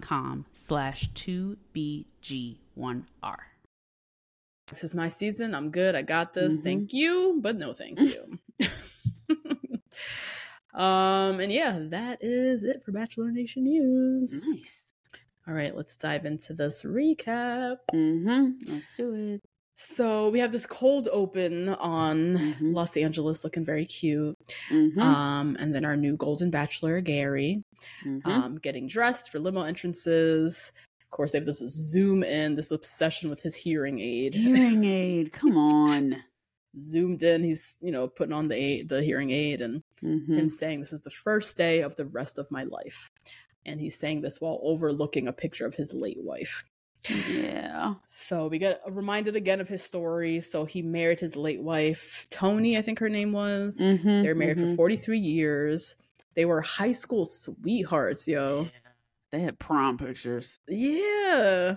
com slash 2BG1R. This is my season. I'm good. I got this. Thank you, but no thank you. um, and yeah, that is it for Bachelor Nation news. Nice. All right, let's dive into this recap. Mm-hmm. Let's do it. So we have this cold open on Mhm. Los Angeles, looking very cute. Mm-hmm. Um, and then our new Golden Bachelor, Gary, mm-hmm. um, getting dressed for limo entrances. Of course, they have this zoom in, this obsession with his hearing aid. Hearing aid. Come on. Zoomed in, he's you know putting on the aid, the hearing aid, and Mm-hmm. him saying this is the first day of the rest of my life. And he's saying this while overlooking a picture of his late wife. Yeah. So we get reminded again of his story. So he married his late wife, Toni, I think her name was. Mm-hmm. They were married for 43 years. They were high school sweethearts, yo. They had prom pictures. Yeah.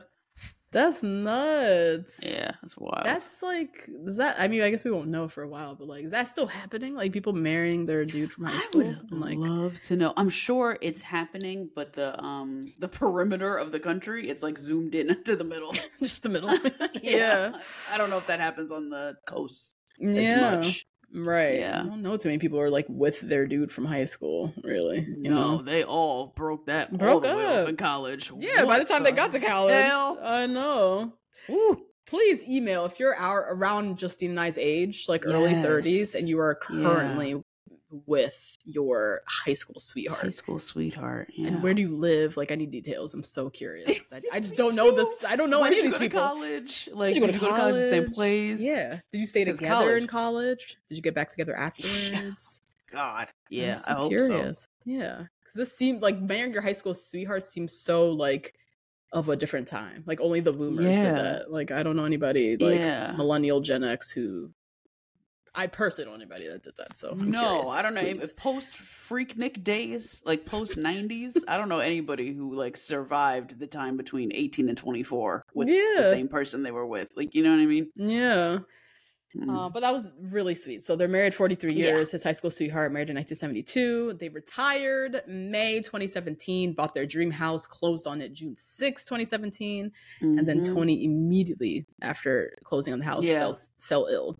That's nuts. Yeah, that's wild. That's like, is that, I mean, I guess we won't know for a while, but like, is that still happening? Like people marrying their dude from high school? I'm like, love to know. I'm sure it's happening, but the um the perimeter of the country, it's like zoomed in to the middle. just the middle. yeah. I don't know if that happens on the coast as Yeah. much. Right. Yeah. I don't know too many people are like with their dude from high school, really. You no, know? they all broke that all Broke the up. in college. Yeah, by the What time they got to college. hell? I know. Woo. Please email if you're our, around Justine and I's age, like early 30s, and you are Yeah. With your high school sweetheart. High school sweetheart. Yeah. And where do you live? Like, I need details. I'm so curious. I, I just don't know this. I don't know Where any of you these people. college? Like, Did you go to go college the same place? Yeah. Did you stay together in college. college? Did you get back together afterwards? God. I'm Yeah, so I hope curious. Yeah, because this seemed like marrying your high school sweetheart seems so like of a different time. Like only the boomers Yeah. did that. Like I don't know anybody like Yeah. millennial Gen X who. I personally don't know anybody that did that. So. I'm No, curious. I don't know. Please. Post Freaknik days, like post '90s, I don't know anybody who like survived the time between 18 and 24 with the same person they were with. Like, you know what I mean? Yeah, Mm. uh, but that was really sweet. So they're married 43 Yeah. years. His high school sweetheart married in 1972. They retired May 2017. Bought their dream house. Closed on it June 6, 2017. and then Mhm. Toni immediately after closing on the house Yeah. fell fell ill.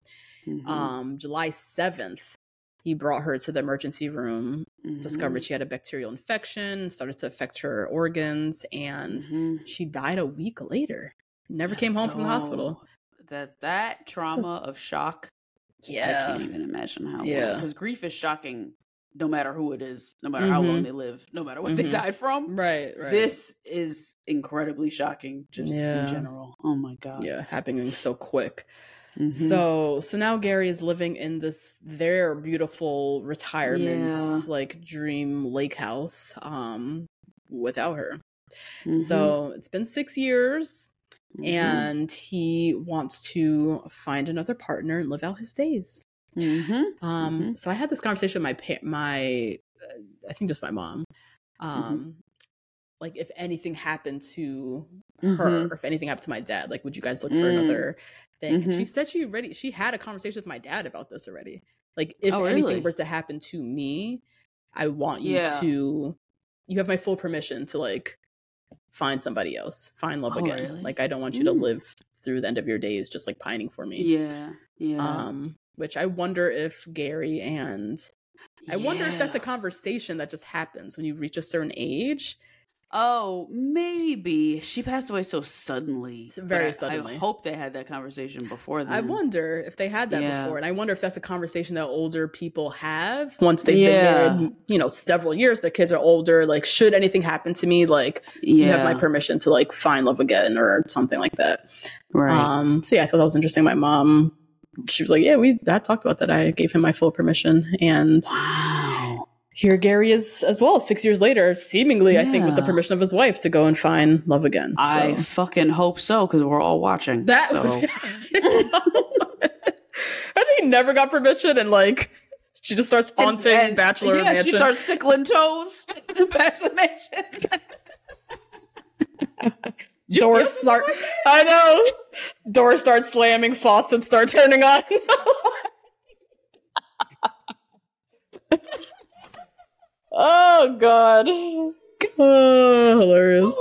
Mhm. Um, July seventh, he brought her to the emergency room. Mhm. Discovered she had a bacterial infection, started to affect her organs, and Mhm. she died a week later. Never came home from the hospital. That that trauma of shock, Yeah. I can't even imagine how. Yeah. because grief is shocking, no matter who it is, no matter how long Mhm. they live, no matter what they Mhm. died from. right, right. This is incredibly shocking, just Yeah. in general. Oh my god. yeah, happening so quick. Mhm. So so now Gary is living in this their beautiful retirement Yeah. like dream lake house um without her. Mhm. So it's been six years, Mhm. and he wants to find another partner and live out his days. Mhm. Um, Mhm. so I had this conversation with my pa- my, uh, I think just my mom. Mm-hmm. Um, like if anything happened to her, Mhm. or if anything happened to my dad, like would you guys look for Mm. another thing? And she Mhm. said she already she had a conversation with my dad about this already. Like if Oh, anything really? were to happen to me, I want you Yeah. to you have my full permission to like find somebody else, find love Oh, again. really? Like I don't want you to Mm. live through the end of your days just like pining for me. Yeah. Yeah. Um, which I wonder if Gary and I wonder if that's a conversation that just happens when you reach a certain age. Oh, maybe she passed away so suddenly. Very I- suddenly. I hope they had that conversation before then. I wonder if they had that Yeah. before, and I wonder if that's a conversation that older people have once they've been Yeah. married, you know, several years. Their kids are older. Like, should anything happen to me, like you have my permission to like find love again or something like that. Right. Um, so yeah, I thought that was interesting. My mom, she was like, "Yeah, we I talked about that. I gave him my full permission." And wow. Here Gary is as well, six years later, seemingly, I think, with the permission of his wife to go and find love again. I fucking hope so because we're all watching. that so. Imagine he never got permission and like she just starts haunting And- and- Bachelor yeah, Mansion. she starts tickling toes. Bachelor Mansion. Doors start. I know. Doors start slamming. Faucets start turning on. Oh God. Oh, hilarious.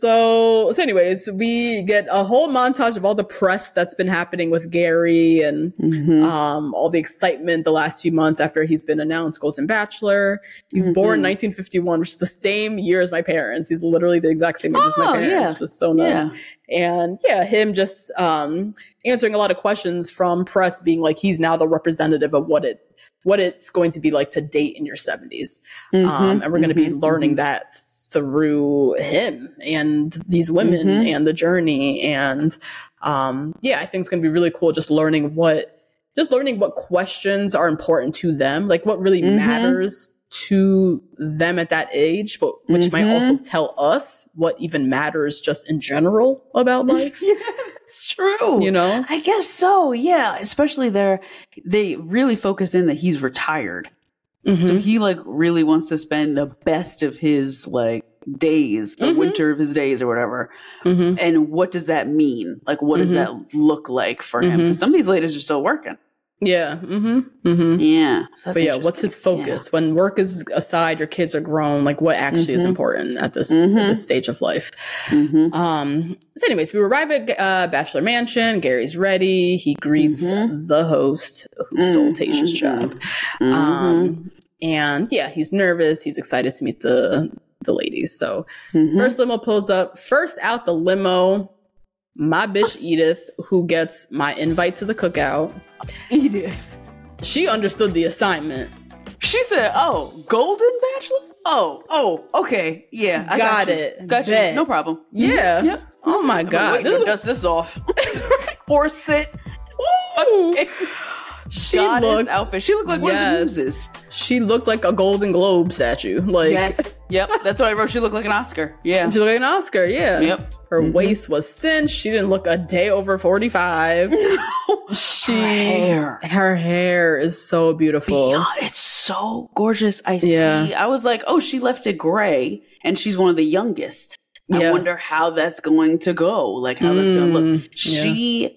So, so anyways, we get a whole montage of all the press that's been happening with Gary and Mhm. um, all the excitement the last few months after he's been announced Golden Bachelor. He's born Mhm. 1951, which is the same year as my parents. He's literally the exact same age as Oh, my parents, yeah. which is so nuts. And yeah, him just um, answering a lot of questions from press, being like he's now the representative of what it what it's going to be like to date in your 70s. Mhm. Um, and we're going to be Mhm. learning that through him and these women Mhm. and the journey. And um, yeah, I think it's going to be really cool just learning what, just learning what questions are important to them, like what really Mhm. matters to them at that age, but which might Mhm. also tell us what even matters just in general about life. Yeah, it's true. You know? I guess so. Yeah, especially there, they really focus in that he's retired, so Mhm. he like really wants to spend the best of his like days, the Mhm. winter of his days or whatever. Mhm. And what does that mean? Like, what does Mhm. that look like for him? Because some of these ladies are still working. Yeah. Mm-hmm. Mm-hmm. Yeah. So But yeah, what's his focus when work is aside? Your kids are grown. Like, what actually is Mhm. important at this Mhm. at this stage of life? Yeah. Mhm. Um. So, anyways, we arrive at uh, Bachelor Mansion. Gary's ready. He greets Mhm. the host who stole Mhm. Tayshia's job. Um. And yeah, he's nervous. He's excited to meet the the ladies. So first limo pulls up. First out the limo. My bitch Edith, who gets my invite to the cookout. Edith. She understood the assignment. She said, "Oh, Golden Bachelor." Oh, oh, okay, yeah, I Got you. it. Got you. No problem. Yeah. Mhm. Yep. Oh my I'm god. This is- dust this off. Corset. Ooh. She Goddess looked outfit. She looked like one of the Yes. muses. she looked like a Golden Globe statue. Like Yes. Yep. That's what I wrote. She looked like an Oscar. Yeah. she looked like an Oscar, yeah. Yep. Her Mhm. waist was cinched. She didn't look a day over 45. she Her hair. her hair is so beautiful. Beyond, it's so gorgeous. I Yeah. see. I was like, oh, she left it gray, and she's one of the youngest. Yeah. I wonder how that's going to go. Like how that's going to look. Mm, yeah. She,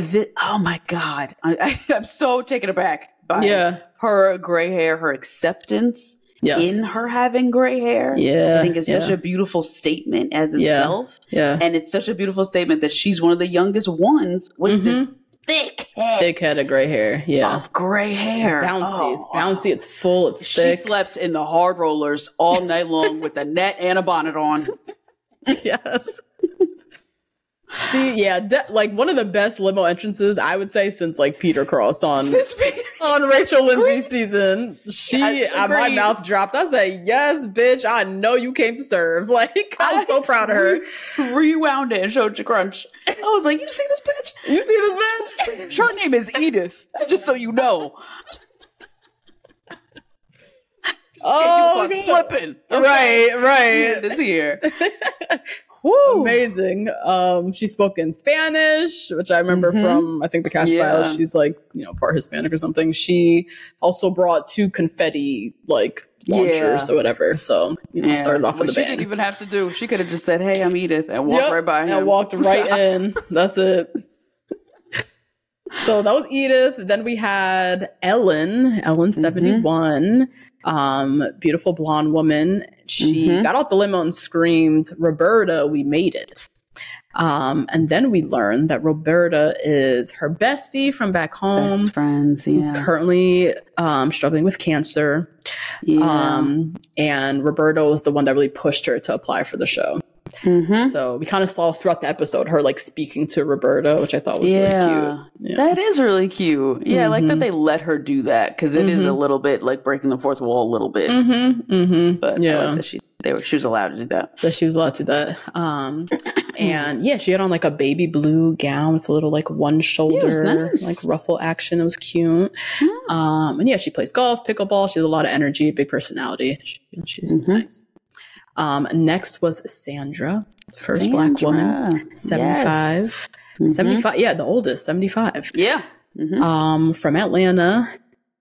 the, oh my god, I, I'm so taken aback by Yeah. her gray hair, her acceptance Yes. in her having gray hair. Yeah, I think it's such a beautiful statement as itself, Yeah. and it's such a beautiful statement that she's one of the youngest ones with mm-hmm. this thick head Thick head of gray hair. Yeah. of gray hair. bouncy. Oh, It's bouncy. It's full. It's She thick. slept in the hard rollers all night long with a net and a bonnet on. yes. She, yeah, de- like one of the best limo entrances I would say since like Peter Cross on on Rachel Lindsay's season. She, Yes, uh, my mouth dropped. I said, "Yes, bitch, I know you came to serve." Like I'm so proud of her. Rewound it and showed you crunch. I was like, you see this bitch? You see this bitch? Her name is Edith, just so you know. Oh, flipping. right, right. This here. Woo. Amazing. Um, she spoke in Spanish, which I remember Mhm. from I think the cast Yeah. files. She's like you know part Hispanic or something. She also brought two confetti like launchers Yeah. or whatever. So you know Yeah. started off with a she didn't even have to do. She could have just said, "Hey, I'm Edith," and walked Yep, right by him. And walked right in. That's it. So that was Edith. Then we had Ellen, Ellen Mm-hmm. 71, um, beautiful blonde woman. She Mhm. got out the limo and screamed, Roberta, we made it. Um, and then we learned that Roberta is her bestie from back home, Best friends. who's currently um, struggling with cancer. yeah. Um, and Roberta was the one that really pushed her to apply for the show. Mhm. So we kind of saw throughout the episode her like speaking to Roberta, which I thought was Yeah. really cute. Yeah. That is really cute. Yeah, I like that Mhm. they let her do that because it is a Mhm. little bit like breaking the fourth wall a little bit. mm-hmm. Mm-hmm. But yeah. like that she they were she was allowed to do that. that she was allowed to do that. Um, and yeah, she had on like a baby blue gown with a little like one shoulder, nice. like ruffle action. It was cute. Um, and yeah, she plays golf, pickleball. She has a lot of energy, big personality. She, she's nice. Um, next was Sandra, first black woman, Sandra. 75. Yes. Mhm. 75. Yeah, the oldest, 75. Yeah. Mhm. um, from Atlanta.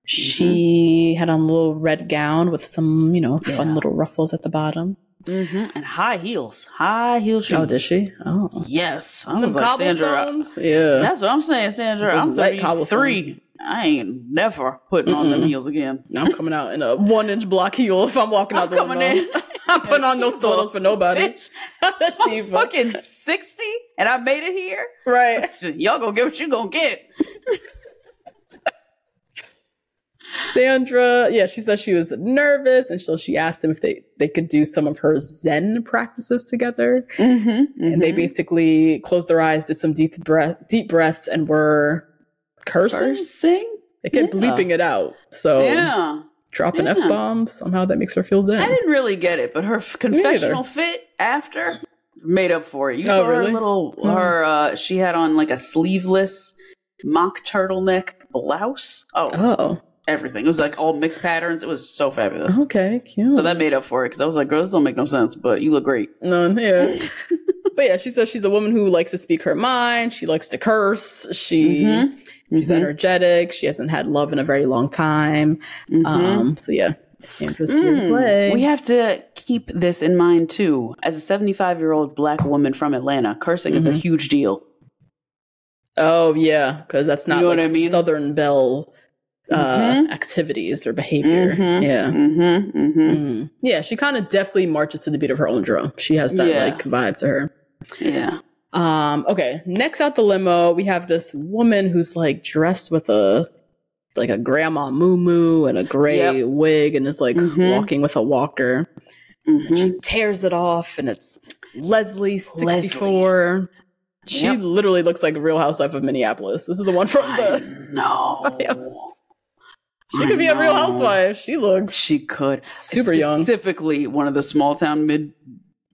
She had on a little red gown with some, you know, fun Yeah. little ruffles at the bottom. Mhm. And high heels, high heel shoes. Oh, did she? Oh, Yes, I Them was like Sandra. Yeah, That's what I'm saying, Sandra. Those I'm wet 33. cobblestones. I ain't never putting on them heels again. I'm coming out in a one inch block heel if I'm walking out I'm the coming window. in. I'm putting on no stilettos for nobody. Bitch, I'm fucking 60 and I made it here. Right. Y'all gonna get what you gonna get. Sandra, yeah, she said she was nervous, and so she asked him if they they could do some of her Zen practices together. Mm-hmm, and they basically closed their eyes, did some deep breath, deep breaths, and were cursing. sing. They kept Yeah. bleeping it out. So Yeah. Dropping Yeah. f bombs somehow that makes her feel zen. I didn't really get it, but her f- confessional fit after made up for it. You Oh, saw really? her little Mm. her uh she had on like a sleeveless mock turtleneck blouse. Oh, Oh, everything. It was like all mixed patterns. It was so fabulous. okay, cute. So that made up for it because I was like, girl, this don't make no sense, but you look great. none here. but yeah, she says she's a woman who likes to speak her mind. She likes to curse. She Mhm. She's Mhm. energetic. She hasn't had love in a very long time. Mhm. Um, so yeah, Sandra's here to Mm. play. We have to keep this in mind too. As a 75 year old black woman from Atlanta, cursing is a Mhm. huge deal. Oh yeah, because that's not know like what I mean? Southern Belle uh, Mhm. activities or behavior. Mhm. Yeah. Mm-hmm. Mm-hmm. Mm. Yeah, she kind of definitely marches to the beat of her own drum. She has that Yeah. like vibe to her. Yeah. Um, okay, next out the limo, we have this woman who's like dressed with a like a grandma moo moo and a gray Yep. wig and is like Mhm. walking with a walker. Mm-hmm. She tears it off and it's Leslie 64. She Yep. literally looks like a real housewife of Minneapolis. This is the one from the No. She I could be a real housewife. She looks She could. Super young. Specifically, one of the small town mid.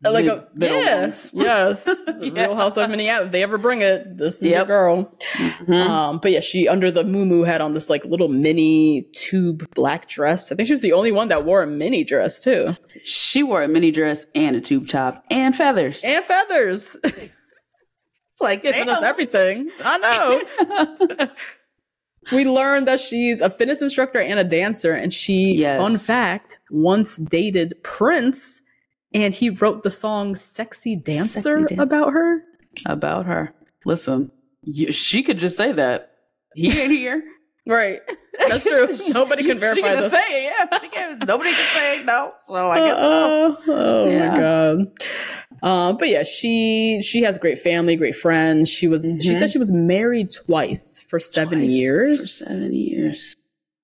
Like a yes, yes, Yeah. Real Housewife of Minneapolis. If they ever bring it, this is your Yep. girl. Mhm. Um, but yeah, she under the moo had on this like little mini tube black dress. I think she was the only one that wore a mini dress too, She wore a mini dress and a tube top and feathers. and feathers. it's like Giving us everything. I know. we learned that she's a fitness instructor and a dancer, and she, Yes. fun fact, once dated Prince, and he wrote the song "Sexy Dancer" Dan- about her. About her. Listen, you, she could just say that. He ain't here. Right, that's true. Nobody can She verify can this. just say it. Yeah, she can't, Nobody can say no. So I guess so. Uh, oh Yeah. my god. Uh, but yeah, she she has great family, great friends. She was she Mhm. said she was married twice for seven Twice years, For seven years.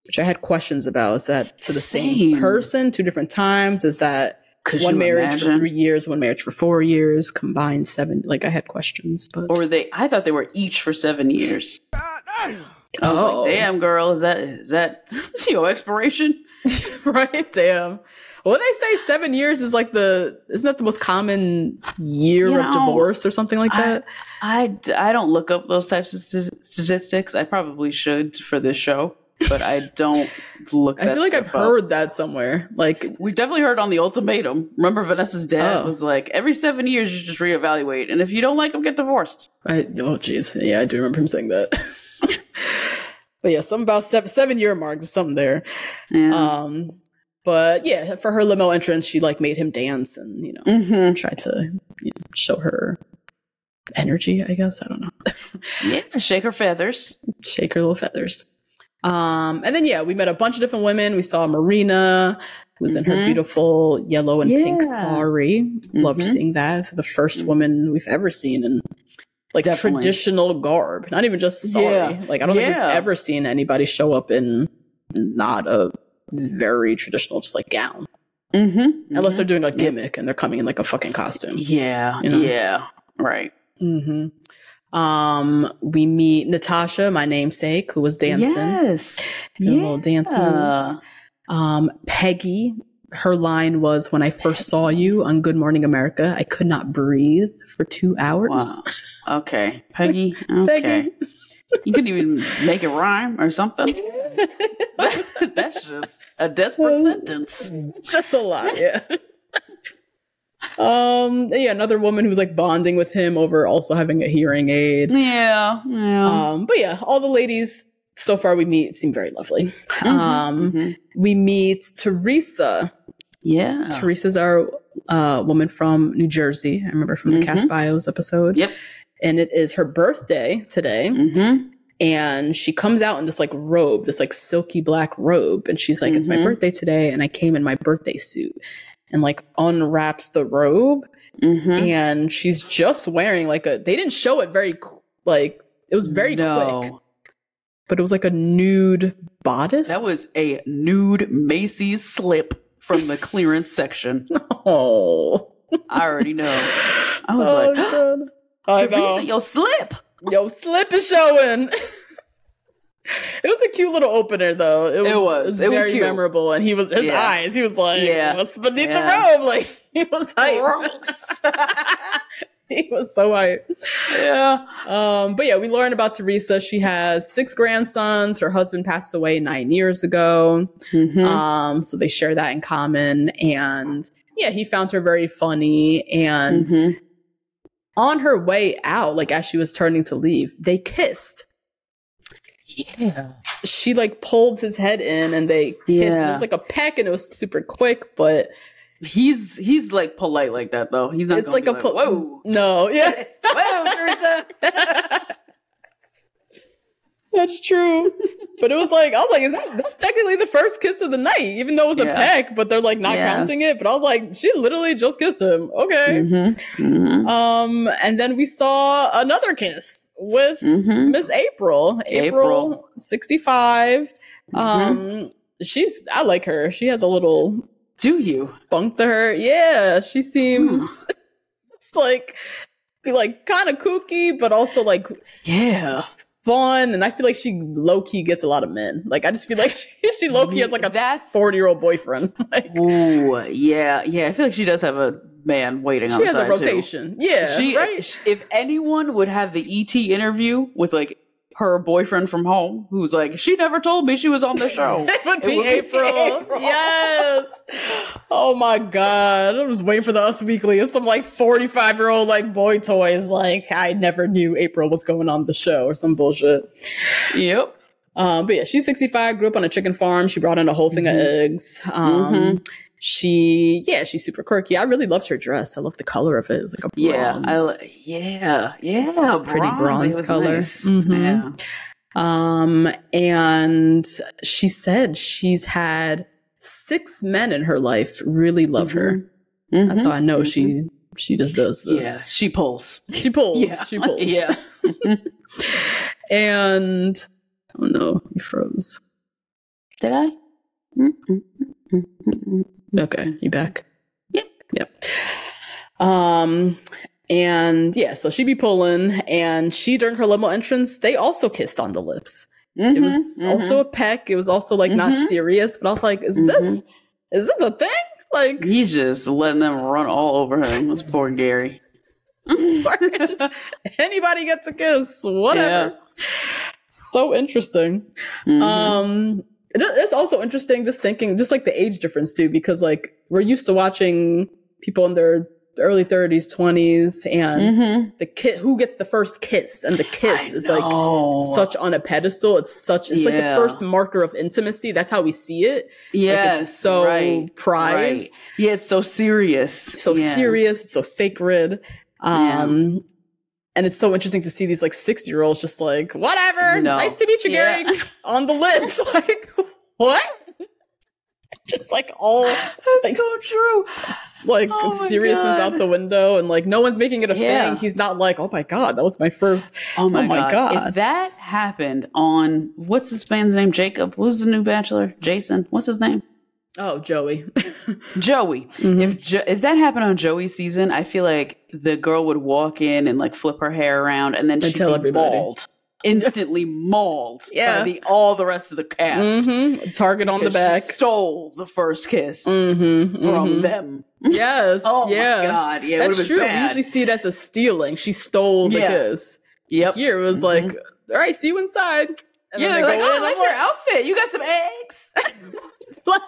which I had questions about. Is that to the same, Same. person, two different times? Is that Could one marriage for three years, one marriage for four years, combined seven? Like I had questions, but Or they? I thought they were each for seven years. I was Oh. like, "Damn, girl, is that is that your expiration?" right, damn. Well, they say seven years is like the isn't that the most common year You of know, divorce or something like I- that? I, I don't look up those types of st- statistics. I probably should for this show. But I don't look. I feel like I've up. heard that somewhere. Like, We definitely heard on the ultimatum. Remember, Vanessa's dad Oh. was like, every seven years you just reevaluate, and if you don't like them, get divorced. I, oh jeez, yeah, I do remember him saying that. but yeah, something about seven seven year mark, something there. Yeah. Um, but yeah, for her limo entrance, she like made him dance and you know mm-hmm. tried to you know, show her energy. I guess I don't know, Yeah. Shake her feathers. shake her little feathers. Um, and then yeah, we met a bunch of different women. We saw Marina, who was in her Mhm. beautiful yellow and pink Yeah. sari. Love Mhm. seeing that. It's the 1st woman we've ever seen in like Definitely. traditional garb, not even just sari. Yeah. Like I don't think Yeah. we've ever seen anybody show up in not a very traditional, just like gown, Mm-hmm. unless they're doing a gimmick and they're coming in like a fucking costume. Yeah. You know? Yeah. Right. hmm Um, we meet Natascha, my namesake, who was dancing. Yes. Doing little dance moves. Um, Peggy, her line was, "When I first saw you on Good Morning America, I could not breathe for two hours." Wow. Okay. Peggy. Okay. Peggy. You couldn't even make it rhyme or something. That's just a desperate sentence. That's a lot, yeah. Um, yeah, another woman who was like bonding with him over also having a hearing aid. Yeah. Yeah. Um, but yeah, all the ladies so far we meet seem very lovely. Um, mhm. we meet Theresa. yeah. Theresa's our uh, woman from New Jersey. I remember from the Cast Bios episode. Yep. And it is her birthday today. Mm-hmm. And she comes out in this like robe, this like silky black robe. And she's like, It's my Mhm. birthday today. And I came in my birthday suit. And like unwraps the robe. Mm-hmm. And she's just wearing like a, they didn't show it very, like, it was very quick. But it was like a nude bodice. That was a nude Macy's slip from the clearance section. Oh. I already know. I was Oh, like, God. I know. Theresa, your slip. Yo, slip is showing. it was a cute little opener, though. It was, It was. It was very cute. memorable, and he was his Yeah. eyes. He was like, Yeah. "What's beneath Yeah. the robe?" Like he was hype. Gross. he was so hype. yeah. Um, but yeah, we learned about Theresa. She has six grandsons. Her husband passed away nine years ago. Mhm. Um, so they share that in common. And yeah, he found her very funny. And Mhm. on her way out, like as she was turning to leave, they kissed. Yeah. She like pulled his head in and they kissed. And Yeah. it was like a peck and it was super quick, but He's he's like polite like that though. He's not. it's like a po- whoa. No, yes. Whoa, Theresa. That's true. But it was like, I was like, is that that's technically the first kiss of the night, even though it was a Yeah. peck, but they're like not Yeah. counting it. But I was like, she literally just kissed him. Okay. mm-hmm. Mm-hmm. Um, and then we saw another kiss with Mm-hmm. Miss April. April, April. 65. Mm-hmm. Um, she's, I like her. She has a little Do you? spunk to her. Yeah, she seems like, like kind of kooky, but also like Yeah. Fun. And I feel like she low key gets a lot of men. Like, I just feel like she, she low key has like a That's 40 year old boyfriend. like, Ooh, yeah, yeah. I feel like she does have a man waiting on she the has a side, too. rotation. Yeah. She, right? if anyone would have the ET interview with like her boyfriend from home, who's like, she never told me she was on the show. It would be would be April. April. Yes. Oh my god. I was waiting for the Us Weekly. It's some like 45 year old like boy toys. Like I never knew April was going on the show or some bullshit. yep. Um, but yeah, she's 65, grew up on a chicken farm. She brought in a whole thing of eggs. Um, Mhm. She, yeah, she's super quirky. I really loved her dress. I loved the color of it. It was like a Yeah. bronze. I yeah. Yeah. Pretty bronze. bronze color. nice. Mhm. Yeah. Um, and she said she's had six men in her life really love her. That's how I know she she just does this. Mm-hmm. Yeah. She pulls. She pulls. Yeah. She pulls. Yeah. and oh no, you froze. Did I? Okay, you back? Yep. Yep. Um and yeah, so she be pulling and she during her limo entrance, they also kissed on the lips. It was Mhm, also a peck. It was also like not Mhm. serious, but I was like, is this is this a thing? Like He's just letting them run all over him. This poor Gary. just, anybody gets a kiss, whatever. so interesting. Mhm. Um, it's also interesting just thinking, just like the age difference too, because like we're used to watching people in their early 30s, 20s, and Mhm. the kid who gets the first kiss, and the kiss I is know. like such on a pedestal. It's such, it's like the first marker of intimacy. That's how we see it. Yes, it's so right, prized. right. Yeah, it's so serious. so Yeah. serious, it's so sacred. Yeah. And it's so interesting to see these like six year olds just like, whatever, No. nice to meet you, Yeah. Gary, on the lips. like, what? just like all That's like, so true. like Oh seriousness God. out the window, and like no one's making it a Yeah. thing. He's not like, oh my god, that was my first. Oh my, Oh my god. God. If that happened on what's this man's name? Jacob. Who's the new bachelor? Jason. What's his name? Oh, Joey. Joey. Mm-hmm. If jo- if that happened on Joey's season, I feel like the girl would walk in and like flip her hair around and then And she'd tell be everybody. mauled, instantly mauled Yeah. by the all the rest of the cast. hmm Target on the back. stole the first kiss hmm from them. Yes. Oh yeah. my god! Yeah, it That's true. We usually see it as a stealing. She stole the Yeah. kiss. Yep. Here it was like, all right, see you inside. And yeah, then they're like, oh. I like your outfit. You got some eggs. like,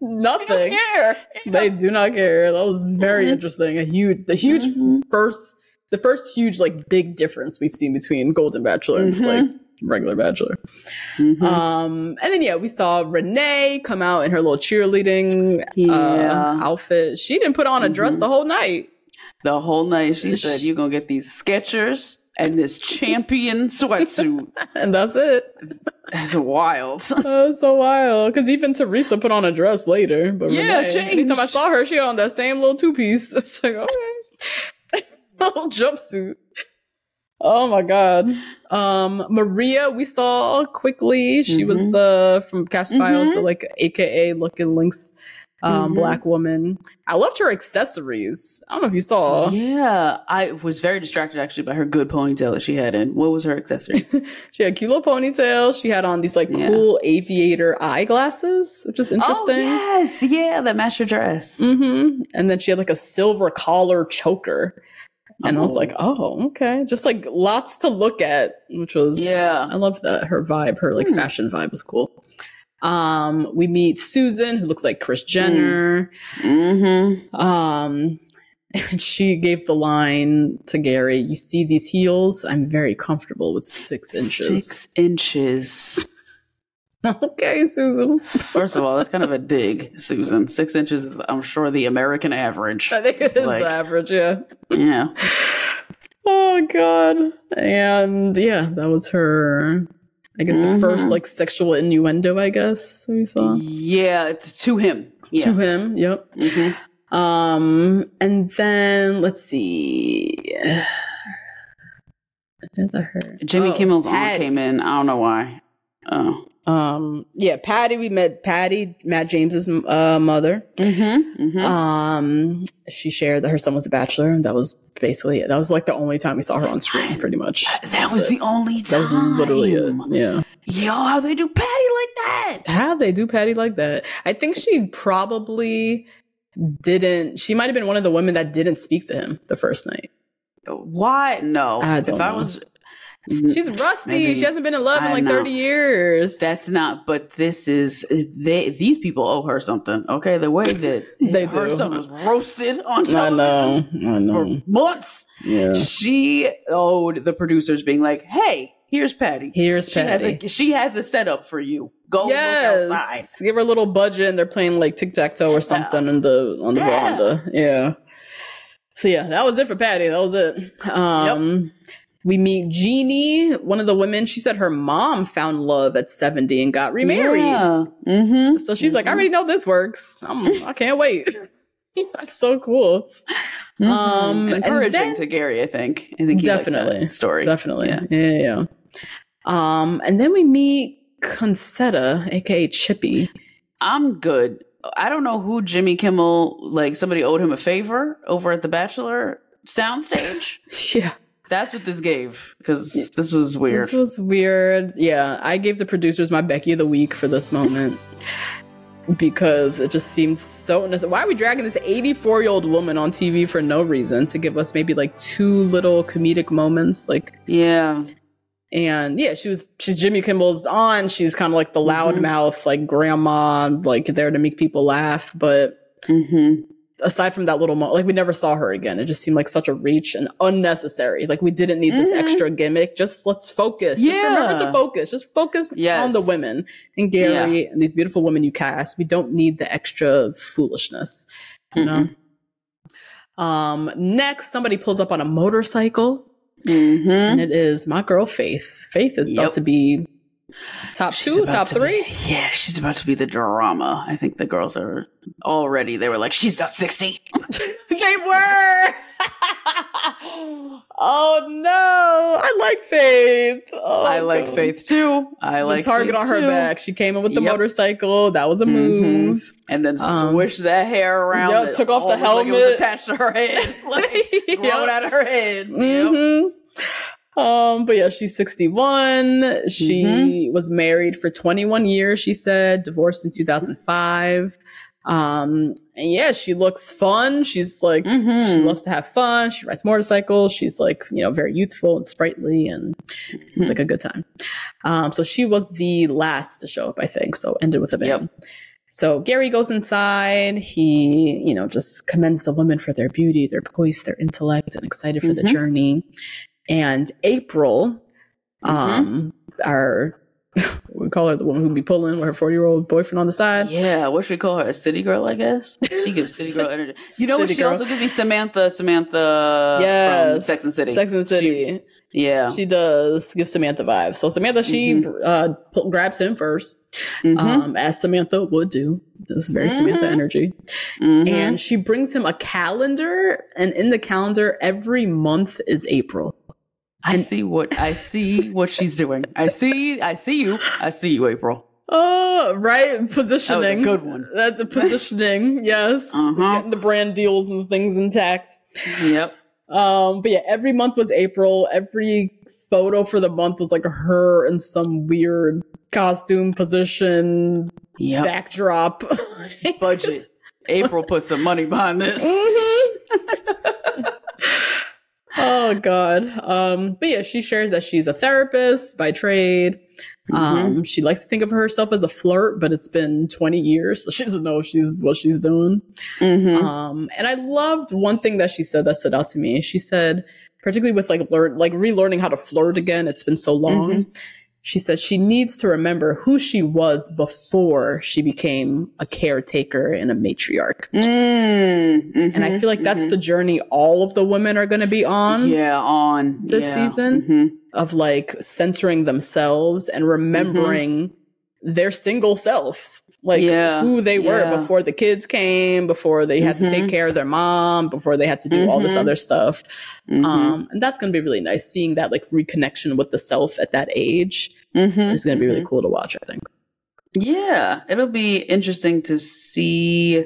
nothing. care. They do not care. That was very interesting. A huge, the huge Mhm. first, the first huge like big difference we've seen between Golden Bachelor and just like regular Bachelor. Mhm. Um, and then yeah, we saw Renee come out in her little cheerleading Yeah. uh, outfit. She didn't put on a dress the whole night. the whole night, she Sh- said, "You're gonna get these Skechers and this champion sweatsuit." And that's it. That's wild. That so wild. Because even Theresa put on a dress later. But Yeah, Renee, changed. anytime I saw her, she had on that same little two piece. It's like, okay. little jumpsuit. Oh my god. Um Maria, we saw quickly. She was Mhm. the from Cast Files, Mhm. the like AKA looking links um Mhm. black woman. I loved her accessories. I don't know if you saw. yeah, I was very distracted actually by her good ponytail that she had in. What was her accessory? She had a cute little ponytail. She had on these like Yeah. cool aviator eyeglasses, which is interesting. Oh yes, yeah, that matched her dress. hmm And then she had like a silver collar choker. And I was Oh. like, oh, okay. Just like lots to look at, which was, Yeah. I love that. Her vibe, her like Hmm. fashion vibe was cool. Um, we meet Susan, who looks like Kris Jenner. Mm-hmm. Um, and she gave the line to Gary, you see these heels? I'm very comfortable with six inches. Six inches. okay, Susan. First of all, that's kind of a dig, Susan. Six inches is, I'm sure, the American average. I think it is Like- the average, yeah. Yeah. Oh god. And yeah, that was her I guess the first Mhm. like sexual innuendo, I guess we saw. Yeah, it's to him. Yeah. To him, yep. Mhm. Um and then let's see. There's a her. Jimmy Oh, Kimmel's aunt came in. I don't know why. Oh. Um yeah, Patty, we met Patty, Matt James's uh, mother. Mm-hmm. mm-hmm. Um she shared that her son was a bachelor, and that was basically it. That was like the only time we saw her on screen, pretty much. that was it. the only time. That was literally it. Yeah. Yo, how they do Patty like that? How they do Patty like that? I think she probably didn't. She might have been one of the women that didn't speak to him the first night. Why? No. I if I was, She's rusty. Maybe. she hasn't been in love in like know. 30 years. That's not. But this is. They. These people owe her something. Okay, the way that They her do. son was roasted on top. I know. I know. for months. Yeah. She owed the producers being like, "Hey, here's Patty. Here's She has, Patty. a, she has a setup for you. Go look outside." Yes. Give her a little budget and they're playing like tic tac toe or something in the on the Yeah. veranda. Yeah. So yeah, that was it for Patty. That was it. Um we meet Jeannie, one of the women. She said her mom found love at 70 and got remarried. Yeah. Mm-hmm. So she's like, I already know this works. I'm, I can't wait. That's so cool. Um, Um, encouraging then- to Gary. I think. I think he liked that Definitely. story. Definitely. Yeah. Yeah. yeah, yeah. Um, and then we meet Concetta, aka Chippy. I'm good. I don't know who Jimmy Kimmel like. Somebody owed him a favor over at the Bachelor soundstage. Yeah. That's what this gave because this was weird. This was weird. Yeah, I gave the producers my Becky of the week for this moment because it just seemed so unnecessary. Why are we dragging this 84 year old woman on TV for no reason to give us maybe like two little comedic moments? Like, yeah, And yeah, she was she's Jimmy Kimmel's on. She's kind of like the loudmouth, like grandma, like there to make people laugh. But Mm-hmm. Aside from that little moment, like we never saw her again. It just seemed like such a reach and unnecessary. Like we didn't need this Mhm. extra gimmick. Just let's focus. Just remember to focus. Just focus Yes. on the women and Gary and these beautiful women you cast. We don't need the extra foolishness. You know? Um, next, somebody pulls up on a motorcycle Mm-hmm. and it is my girl Faith. Faith is about to be top She's two, top to three. be- yeah, she's about to be the drama. I think the girls are already. They were like, she's not sixty. they were. oh no, I like Faith. Oh, I like no. Faith too. I The like target Faith on her too. back. She came in with the Yep. motorcycle. That was a Mhm. move. and then Um, swish that hair around. yep, took off the almost like helmet. attached to her head, like Yep. out of her head. Yep. Um, but yeah, she's 61. She Mm-hmm. was married for 21 years, she said, divorced in 2005. Um, and yeah, she looks fun. She's like, she Mhm. loves to have fun. She rides motorcycles. She's like, you know, very youthful and sprightly and seems like a good time. Um, so she was the last to show up, I think. So ended with a bang. Yep. So Gary goes inside. He, you know, just commends the women for their beauty, their poise, their intellect, and excited for the Mhm. journey. And April, um, our we call her the woman who'd be pulling with her forty year old boyfriend on the side. Yeah, what should we call her? A city girl, I guess. She gives city girl energy. You know what? She girl. also gives me Samantha. Samantha yes, from Sex and City. Sex and City. She- yeah. She does give Samantha vibes. So Samantha, she Mm-hmm. uh, grabs him 1st um, as Samantha would do. This is very Samantha Mm-hmm. energy. And she brings him a calendar, and in the calendar, every month is April. I see what I see what she's doing. I see I see you. I see you, April. Oh, right. Positioning. good one. That the positioning, yes. Uh-huh. Getting the brand deals and the things intact. Yep. Um, but yeah, every month was April. Every photo for the month was like her in some weird costume position, Yep. backdrop. Budget. April put some money behind this. oh god. Um, but yeah, she shares that she's a therapist by trade. Um, she likes to think of herself as a flirt, but it's been 20 years, so she doesn't know if she's what she's doing. Mm-hmm. Um, and I loved one thing that she said that stood out to me. She said, particularly with like learn, like relearning how to flirt again. It's been so long. Mm-hmm. She said she needs to remember who she was before she became a caretaker and a matriarch. Mm, And I feel like that's the journey all of the women are going to be on yeah on this yeah. season Mhm. of like centering themselves and remembering their single self. Like Yeah, who they were yeah. before the kids came, before they had to take care of their mom, before they had to do all this other stuff. Um, and that's going to be really nice seeing that like reconnection with the self at that age Mhm. is going to be really cool to watch, I think. Yeah, it'll be interesting to see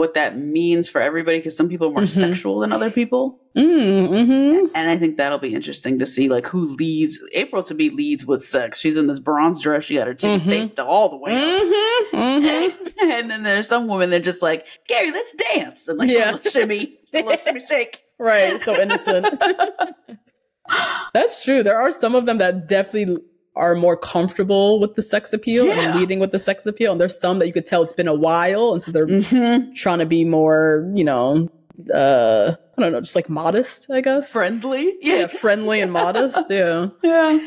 what that means for everybody because some people are more Mhm. sexual than other people. Mm-hmm. And I think that'll be interesting to see like who leads April to be leads with sex. She's in this bronze dress, she got her Mhm. taped all the way. Mm-hmm. Mm-hmm. and then there's some women that just like, Gary, let's dance. And like Yeah. a shimmy, a little shimmy shake. Right. So innocent. That's true. There are some of them that definitely are more comfortable with the sex appeal Yeah. and leading with the sex appeal. And there's some that you could tell it's been a while. And so they're Mm-hmm. trying to be more, you know, uh, I don't know, just like modest, I guess. Friendly. yeah, friendly and modest. Yeah. Yeah.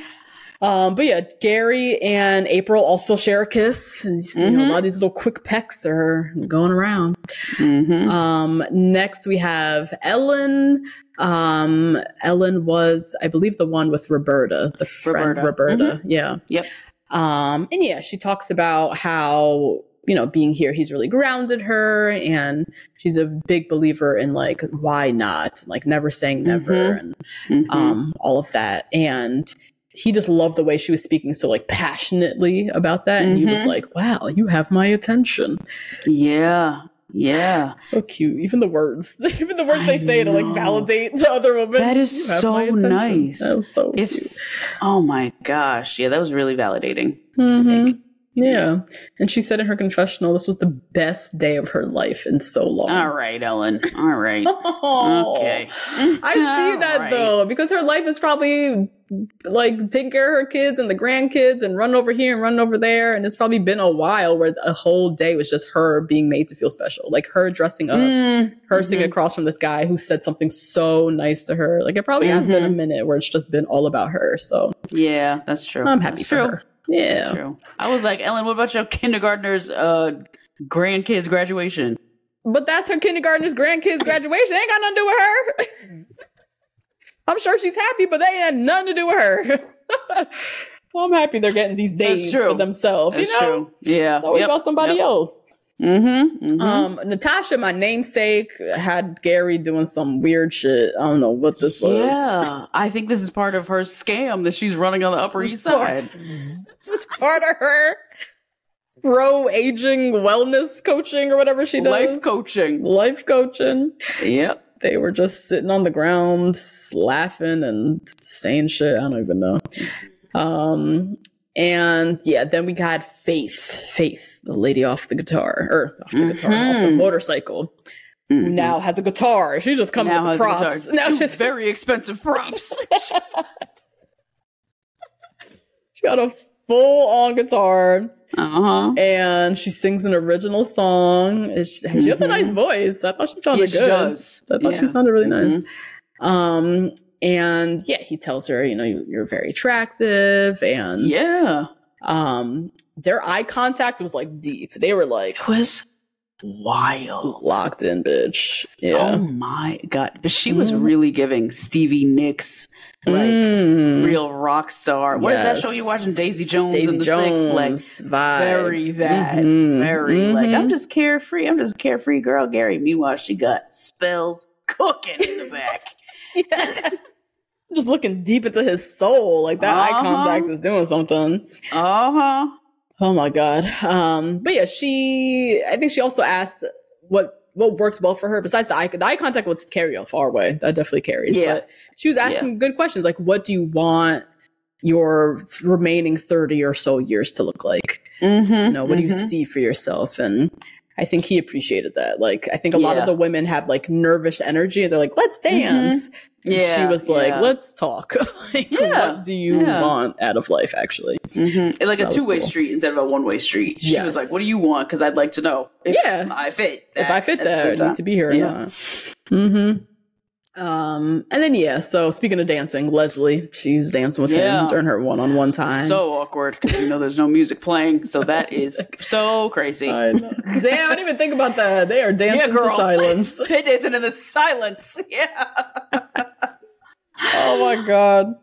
Um, but yeah, Gary and April also share a kiss. And, you know, a lot of these little quick pecks are going around. Mm-hmm. Um, next we have Ellen. Um, Ellen was, I believe, the one with Roberta, the friend Roberta. Roberta. Yeah. Yep. Um, and yeah, she talks about how, you know, being here, he's really grounded her and she's a big believer in like, why not? Like never saying never and, Mm-hmm. um, all of that. And he just loved the way she was speaking so like passionately about that. And he was Mhm. like, wow, you have my attention. Yeah. Yeah. So cute. Even the words, even the words I they say to like validate the other woman. That is so nice. That was so If cute. oh my gosh, yeah, that was really validating. Mhm. think. Yeah. And she said in her confessional, this was the best day of her life in so long. All right, Ellen. All right. Oh, Okay. I see that Right. though, because her life is probably like taking care of her kids and the grandkids and run over here and run over there. And it's probably been a while where a whole day was just her being made to feel special. Like her dressing up, Mm, her sitting mhm. across from this guy who said something so nice to her. Like it probably has been a Mhm. minute where it's just been all about her. So Yeah, that's true. I'm happy That's for true. her. Yeah. True. I was like, Ellen, what about your kindergartner's uh, grandkids' graduation? But that's her kindergartner's grandkids graduation. Ain't got nothing to do with her. I'm sure she's happy, but they ain't had nothing to do with her. well, I'm happy they're getting these days for themselves. That's you know, true. Yeah. it's always about somebody else. Mm-hmm. Um, Natascha, my namesake, had Gary doing some weird shit. I don't know what this was. yeah. I think this is part of her scam that she's running on the Upper East Side. This is part of her pro aging wellness coaching or whatever she does. Life coaching. Life coaching. Yep. they were just sitting on the ground laughing and saying shit. I don't even know. Um, and yeah, then we got Faith, Faith, the lady off the guitar or off the guitar, off the Mhm. motorcycle, who now has a guitar. She just coming Now with props. Now Two she's very expensive props. she got a full on guitar uh huh. and she sings an original song. She, she has a nice voice. I thought she sounded Mm-hmm. Yeah, she good. does. I thought Yeah. she sounded really nice. Mhm. Um, and yeah, he tells her, you know, you, you're very attractive, and Yeah. um, their eye contact was like deep. They were like It was wild. locked in, bitch. Yeah. Oh my god! But she was Mhm. really giving Stevie Nicks like Mm. real rock star. what What is that show you watching? Daisy Jones Daisy and the Jones Six? Like vibe. very that, Mhm. very like Mhm. I'm just carefree. I'm just a carefree girl, Gary. Meanwhile, she got spells cooking in the back. just looking deep into his soul. Like that eye Uh-huh. contact is doing something. Uh huh. Oh my god. Um, but yeah, she. I think she also asked what what worked well for her besides the eye. The eye contact would carry a far way. That definitely carries. Yeah. But she was asking good questions like, "What do you want your remaining thirty or so years to look like? Mm-hmm. You know, what do you see for yourself?" And I think he appreciated that. Like, I think a lot of the women have like nervous energy, and they're like, "Let's dance." And Yeah, she was like, yeah. "Let's talk. like, Yeah, what do you yeah. want out of life? Actually." Mm-hmm. Like So a two way cool. street instead of a one way street. She Yes. was like, "What do you want?" Because I'd like to know if Yeah. I fit. if I fit at the there, I need to be here or Yeah. not. Mm-hmm. Um, and then yeah, so speaking of dancing, Leslie, she's dancing with Yeah. him during her one-on-one time. So awkward because you know there's no music playing, so that is so crazy. I. Damn, I didn't even think about that. They are dancing Yeah, to silence. They dancing in the silence. Yeah. oh my god.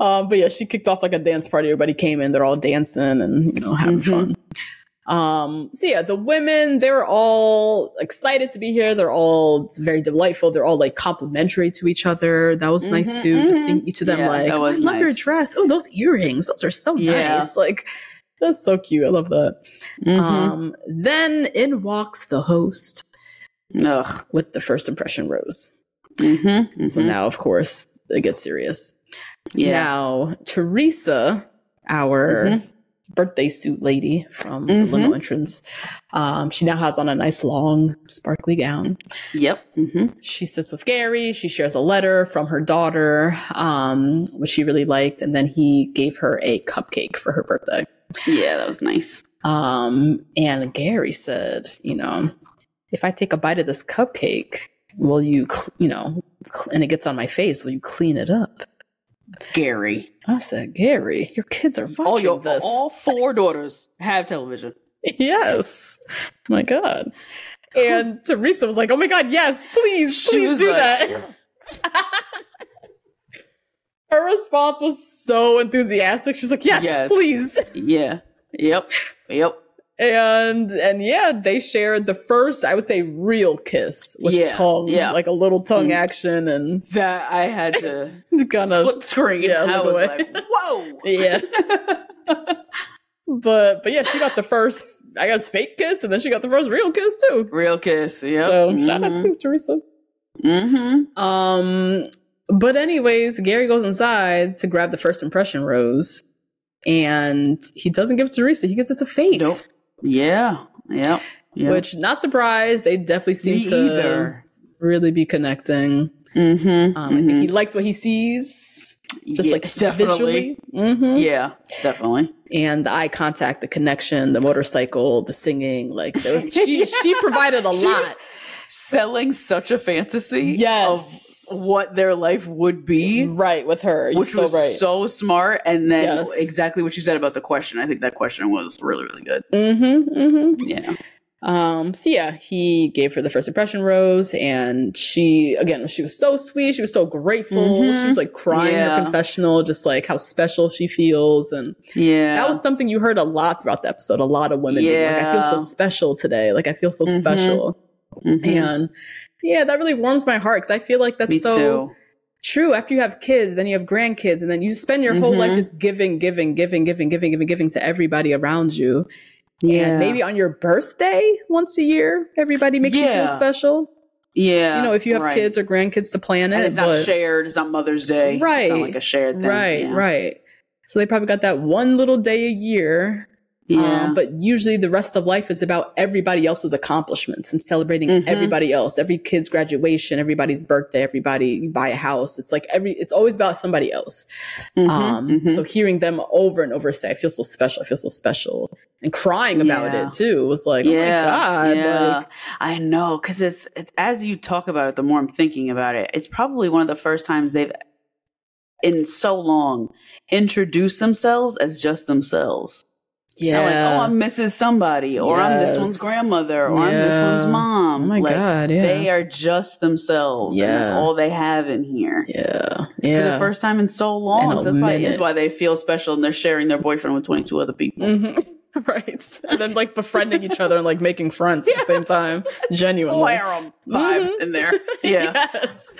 Um, but yeah, she kicked off like a dance party. Everybody came in, they're all dancing and you know having Mhm. fun. Um, so yeah, the women, they're all excited to be here. They're all very delightful. They're all like complimentary to each other. That was nice Mhm, too. Just mhm. seeing each of them Yeah, like, that "Oh, was I love your dress. Oh, those earrings. Those are so Yeah. nice. Like, that's so cute. I love that. Mhm. Um, then in walks the host Ugh. with the first impression rose. Mm-hmm. So now, of course, it gets serious. yeah. Now, Theresa, our Mhm. Birthday suit lady from Mhm. the limo entrance, um, she now has on a nice long, sparkly gown. Yep. Mm-hmm. She sits with Gary. She shares a letter from her daughter, um, which she really liked, and then he gave her a cupcake for her birthday. Yeah, that was nice. Um, and Gary said, you know, if I take a bite of this cupcake, will you, you know, and it gets on my face, will you clean it up? Gary. I said, Gary, your kids are watching All your this. all four daughters have television. yes. My God. And Theresa was like, oh my God, yes, please, She please do like- that. Her response was so enthusiastic. She was like, yes, Yes. please. Yeah. Yep. Yep. And and yeah, they shared the first, I would say, real kiss with Yeah, tongue, yeah. like a little tongue Mm. action and That I had to kind of screen. yeah, I was away. like, whoa. yeah. but but yeah, she got the first, I guess, fake kiss, and then she got the first real kiss too. Real kiss. yeah. So shout out to Theresa. Mm-hmm. Um, but anyways, Gary goes inside to grab the first impression rose, and he doesn't give it to Risa. He gives it to Faith. Nope. Yeah. Yep. Which, not surprised, they definitely seem Me to either. really be connecting. Mm-hmm. Um, I think he likes what he sees, just Yeah, like definitely. visually. hmm Yeah, definitely. And the eye contact, the connection, the motorcycle, the singing, like was, she she provided a She lot. was Selling such a fantasy Yes. of what their life would be. Right with her, You're Which so was right. so smart, and then Yes. exactly what you said about the question. I think that question was really, really good. mm-hmm, mm-hmm. Yeah, Um, so yeah, he gave her the first impression rose and she, again, she was so sweet. She was so grateful. Mhm. She was like crying in Yeah. her confessional, just like how special she feels. And yeah. that was something you heard a lot throughout the episode. A lot of women being like, I feel so special today. Like I feel so Mhm. special. Mhm. And yeah, that really warms my heart because I feel like that's Me so too. true. After you have kids, then you have grandkids, and then you spend your whole life Mhm. just giving, giving, giving, giving, giving, giving, giving to everybody around you. Yeah, And maybe on your birthday once a year, everybody makes you feel special. yeah. you know, if you have right. kids or grandkids to plan and it. it's not but- shared. It's not Mother's Day. Right. It's not like a shared thing. Right, yeah. right. So they probably got that one little day a year. Yeah. Um, but usually the rest of life is about everybody else's accomplishments and celebrating Mhm. everybody else, every kid's graduation, everybody's birthday, everybody buy a house. It's like every, it's always about somebody else. Mhm, Um, mhm. so hearing them over and over say, I feel so special. I feel so special and crying about Yeah. it too was like, oh my God. yeah. Like, I know because it's it, as you talk about it, the more I'm thinking about it. It's probably one of the first times they've, in so long, introduced themselves as just themselves. Yeah. Like, oh, I'm Mrs. Somebody, or I'm this one's grandmother, or I'm this one's mom. Oh my Like, God. Yeah. They are just themselves. Yeah, and that's all they have in here. yeah. Yeah. For the first time in so long, so that's why, is why they feel special and they're sharing their boyfriend with 22 other people. hmm right. And then like befriending each other and like making friends at the same time. Genuinely. Vibe Mhm. in there. Yeah. yes.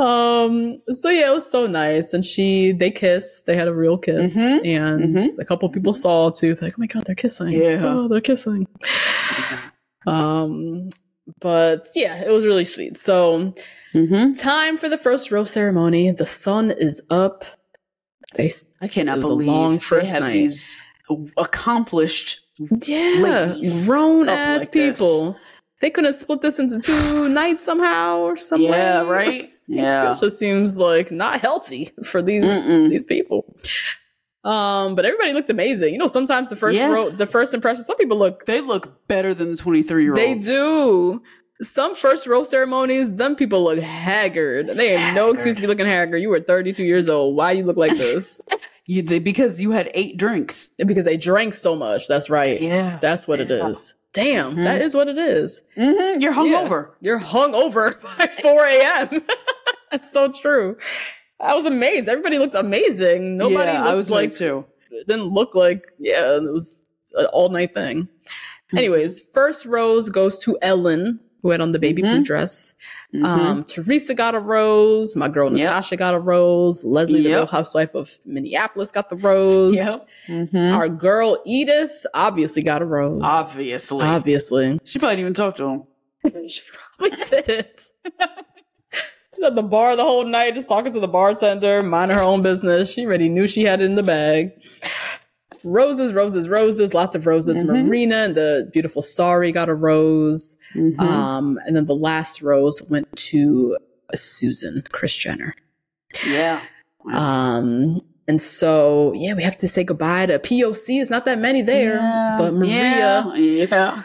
Um so yeah it was so nice and she they kissed they had a real kiss Mhm. and Mhm. a couple people saw too like oh my god they're kissing Yeah. oh they're kissing um but yeah it was really sweet so Mm-hmm. time for the first rose ceremony the sun is up they I cannot was a believe long first have night. these accomplished. Yeah, grown ass like this. They could have split this into two nights somehow or somewhere. Yeah, right? Yeah. it just seems like not healthy for these Mm-mm. these people. Um, but everybody looked amazing. You know, sometimes the first Yeah. ro- the first impression, some people look They look better than the 23 year olds. they do. Some first row ceremonies, them people look haggard. They have no excuse to be looking haggard. You were 32 years old. Why you look like this? You, they, because you had eight drinks. because they drank so much. That's right. Yeah. That's what it Yeah. is. Damn, that is what it is. Mm-hmm. You're Yeah. hungover. You're hung over by 4 a.m. That's so true. I was amazed. Everybody looked amazing. Nobody yeah, looked I was like too. it didn't look like yeah, it was an all night thing. Anyways, first rose goes to Ellen, who had on the baby blue Mhm. dress. Mhm. Um, Theresa got a rose. My girl Yep. Natascha got a rose. Leslie, the Real Housewife of Minneapolis, got the rose. Yep. Mhm. Our girl Edith obviously got a rose. Obviously. Obviously. she probably didn't even talk to him. she probably didn't. She's at the bar the whole night, just talking to the bartender, minding her own business. She already knew she had it in the bag. Roses, roses, roses, lots of roses. Mhm. Marina and the beautiful Sari got a rose. Mhm. Um, and then the last rose went to Susan, Kris Jenner. yeah. Um, and so, yeah, we have to say goodbye to POC. It's not that many there, Yeah. but Maria, Yeah. Yeah.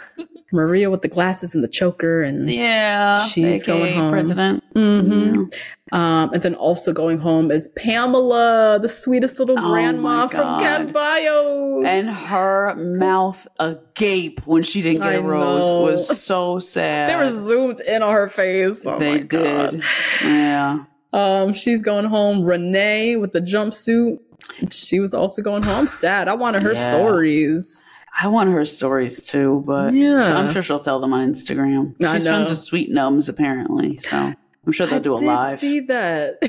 Maria with the glasses and the choker, and Yeah. She's going home. President. Mhm. Um, and then also going home is Pamela, the sweetest little Oh grandma from Bios. And her mouth agape when she didn't get I a rose know. was so sad. they were zoomed in on her face. Oh they did. Yeah. Um, she's going home. Renee with the jumpsuit. She was also going home. I'm sad. I wanted her Yeah. stories. I want her stories too, but Yeah. I'm sure she'll tell them on Instagram. I She's know. friends with Sweet Gnomes apparently, so I'm sure they'll I do a live. see that.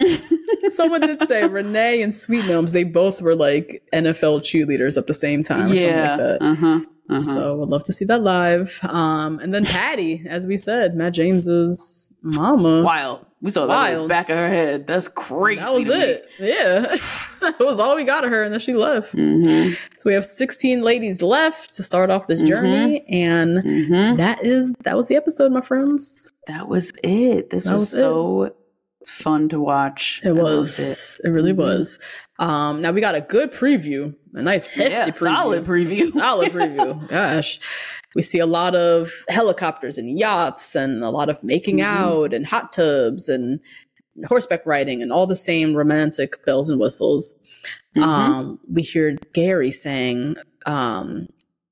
Someone did say Renee and Sweet Gnomes, they both were like NFL cheerleaders at the same time or yeah. something like that. Uh-huh. Uh huh. Uh-huh. So would love to see that live. Um, and then Patty, as we said, Matt James's mama. Wild. We saw that in the Wild. back of her head. That's crazy. That was to me. it. Yeah. that was all we got of her, and then she left. Mhm. So we have 16 ladies left to start off this journey, and Mhm. that is that was the episode, my friends. That was it. This That was, was it. so fun to watch. It I was. It. really Mhm. was. Um, now we got a good preview, a nice hefty Yeah, preview. solid preview. solid preview. Gosh, we see a lot of helicopters and yachts, and a lot of making Mhm. out and hot tubs and horseback riding, and all the same romantic bells and whistles. Mhm. Um, we hear Gary saying um,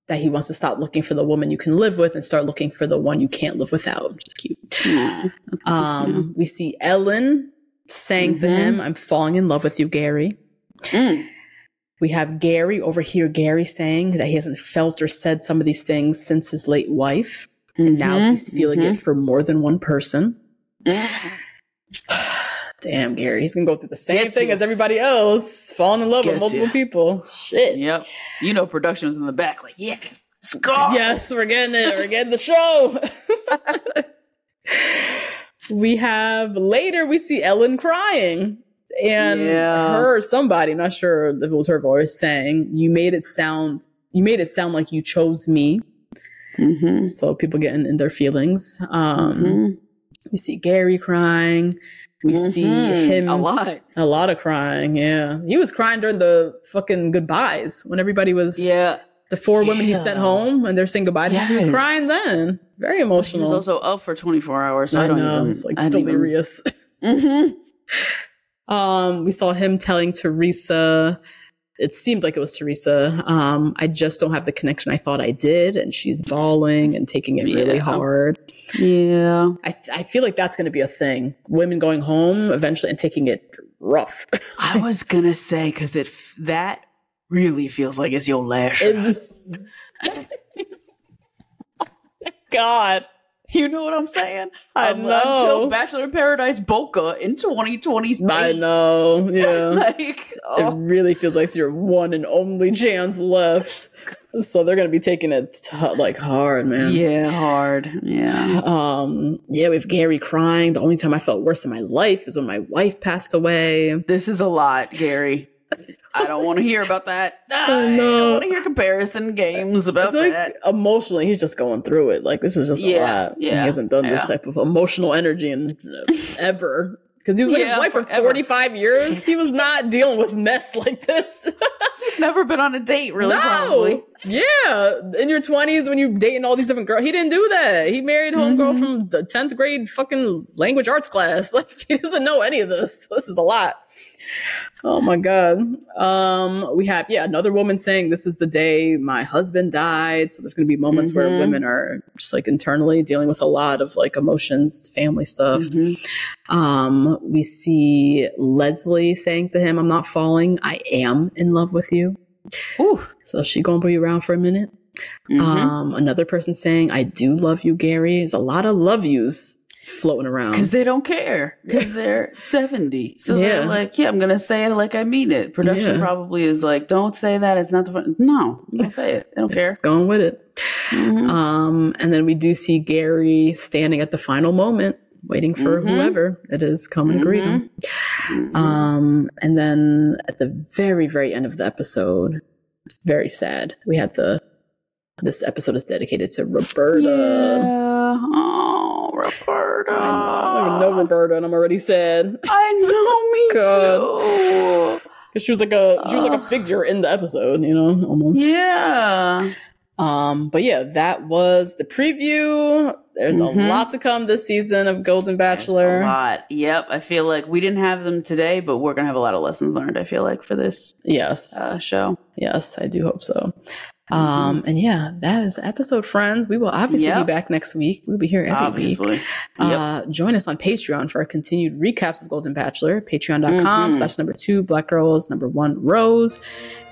that he wants to stop looking for the woman you can live with and start looking for the one you can't live without. Which is cute. That's Um, we see Ellen saying to Mhm. him, I'm falling in love with you, Gary. Mm. We have Gary over here, Gary saying that he hasn't felt or said some of these things since his late wife. And now he's feeling mhm. it for more than one person. Damn, Gary, he's gonna go through the same Gets thing you. as everybody else, falling in love with multiple you. people. Shit. Yep. You know, production was in the back, like, yeah, let's go. Yes, we're getting it. We're getting the show. we have later we see Ellen crying. And Yeah. her somebody, not sure if it was her voice, saying, You made it sound you made it sound like you chose me. Mm-hmm. So people getting in their feelings. Um Mhm. we see Gary crying. We see Mhm. him a lot. a lot of crying, yeah. He was crying during the fucking goodbyes when everybody was Yeah. the four women he sent home and they're saying goodbye to him. He was crying then. Very emotional. He was also up for 24 hours. So I, I don't know. even. It's like didn't even- delirious. Um, we saw him telling Theresa, it seemed like it was Theresa, um, I just don't have the connection I thought I did. And she's bawling and taking it really Yeah. hard. Yeah. I, th- I feel like that's going to be a thing. Women going home eventually and taking it rough. I was gonna say because it f- that really feels like it's your last. God. you know what I'm saying? I Um, know. Until Bachelor in Paradise Boca in 2020. I know. Yeah. like, It oh, really feels like it's your one and only chance left. So they're gonna be taking it t- like hard, man. yeah, hard. Yeah. Um. Yeah, with Gary crying. The only time I felt worse in my life is when my wife passed away. This is a lot, Gary. I don't want to hear about that. I don't want to hear comparison games about Like that. emotionally, he's just going through it. Like this is just Yeah, a lot. yeah, he hasn't done this type of emotional energy in uh, ever. Because he was with Yeah, his wife for forever. forty five years. He was not dealing with mess like this. Never been on a date, really, probably. Yeah. In your 20s, when you're dating all these different girls, he didn't do that. He married homegirl Mm-hmm. from the 10th grade fucking language arts class. Like, he doesn't know any of this. This is a lot. Oh my God. Um, we have, yeah, another woman saying this is the day my husband died. So there's going to be moments where Mhm. women are just like internally dealing with a lot of like emotions, family stuff. Mhm. Um, we see Leslie saying to him, I'm not falling. I am in love with you. Ooh. So she gonna be around for a minute. Mhm. Um, another person saying, "I do love you, Gary." There's a lot of love yous floating around. Because they don't care. Because they're 70. So they're like, yeah, I'm to say it like I mean it. Production Yeah. probably is like, don't say that. It's not the fun. No, don't say it. They don't care. Just going with it. Mhm. Um, and then we do see Gary standing at the final moment, waiting for Mhm. whoever it is coming to greet him. Mhm. Um, and then at the very, very end of the episode, it's very sad. We had the this episode is dedicated to Roberta. Yeah. Oh, Roberta. I. I don't even know Roberta, and I'm already sad. I know, me God. too. 'Cause she was like a she was like a figure in the episode, you know, almost. Yeah. Um, but yeah, that was the preview. There's Mhm. a lot to come this season of Golden There's Bachelor. A lot. Yep. I feel like we didn't have them today, but we're going to have a lot of lessons learned, I feel like, for this Yes, uh, show. yes, I do hope so. Um, and yeah, that is the episode, friends. We will obviously Yep. be back next week. We'll be here every Obviously. week. Yep. Uh, join us on Patreon for our continued recaps of Golden Bachelor. Patreon.com Mhm. slash number two Black Girls, number one Rose.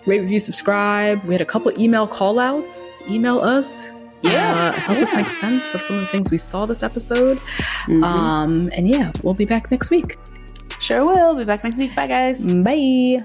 Rate, review, subscribe. We had a couple email call outs. Email us. Yeah, Uh, help us make sense of some of the things we saw this episode. Mhm. Um, and yeah, we'll be back next week. sure will. Be back next week. Bye, guys. Bye.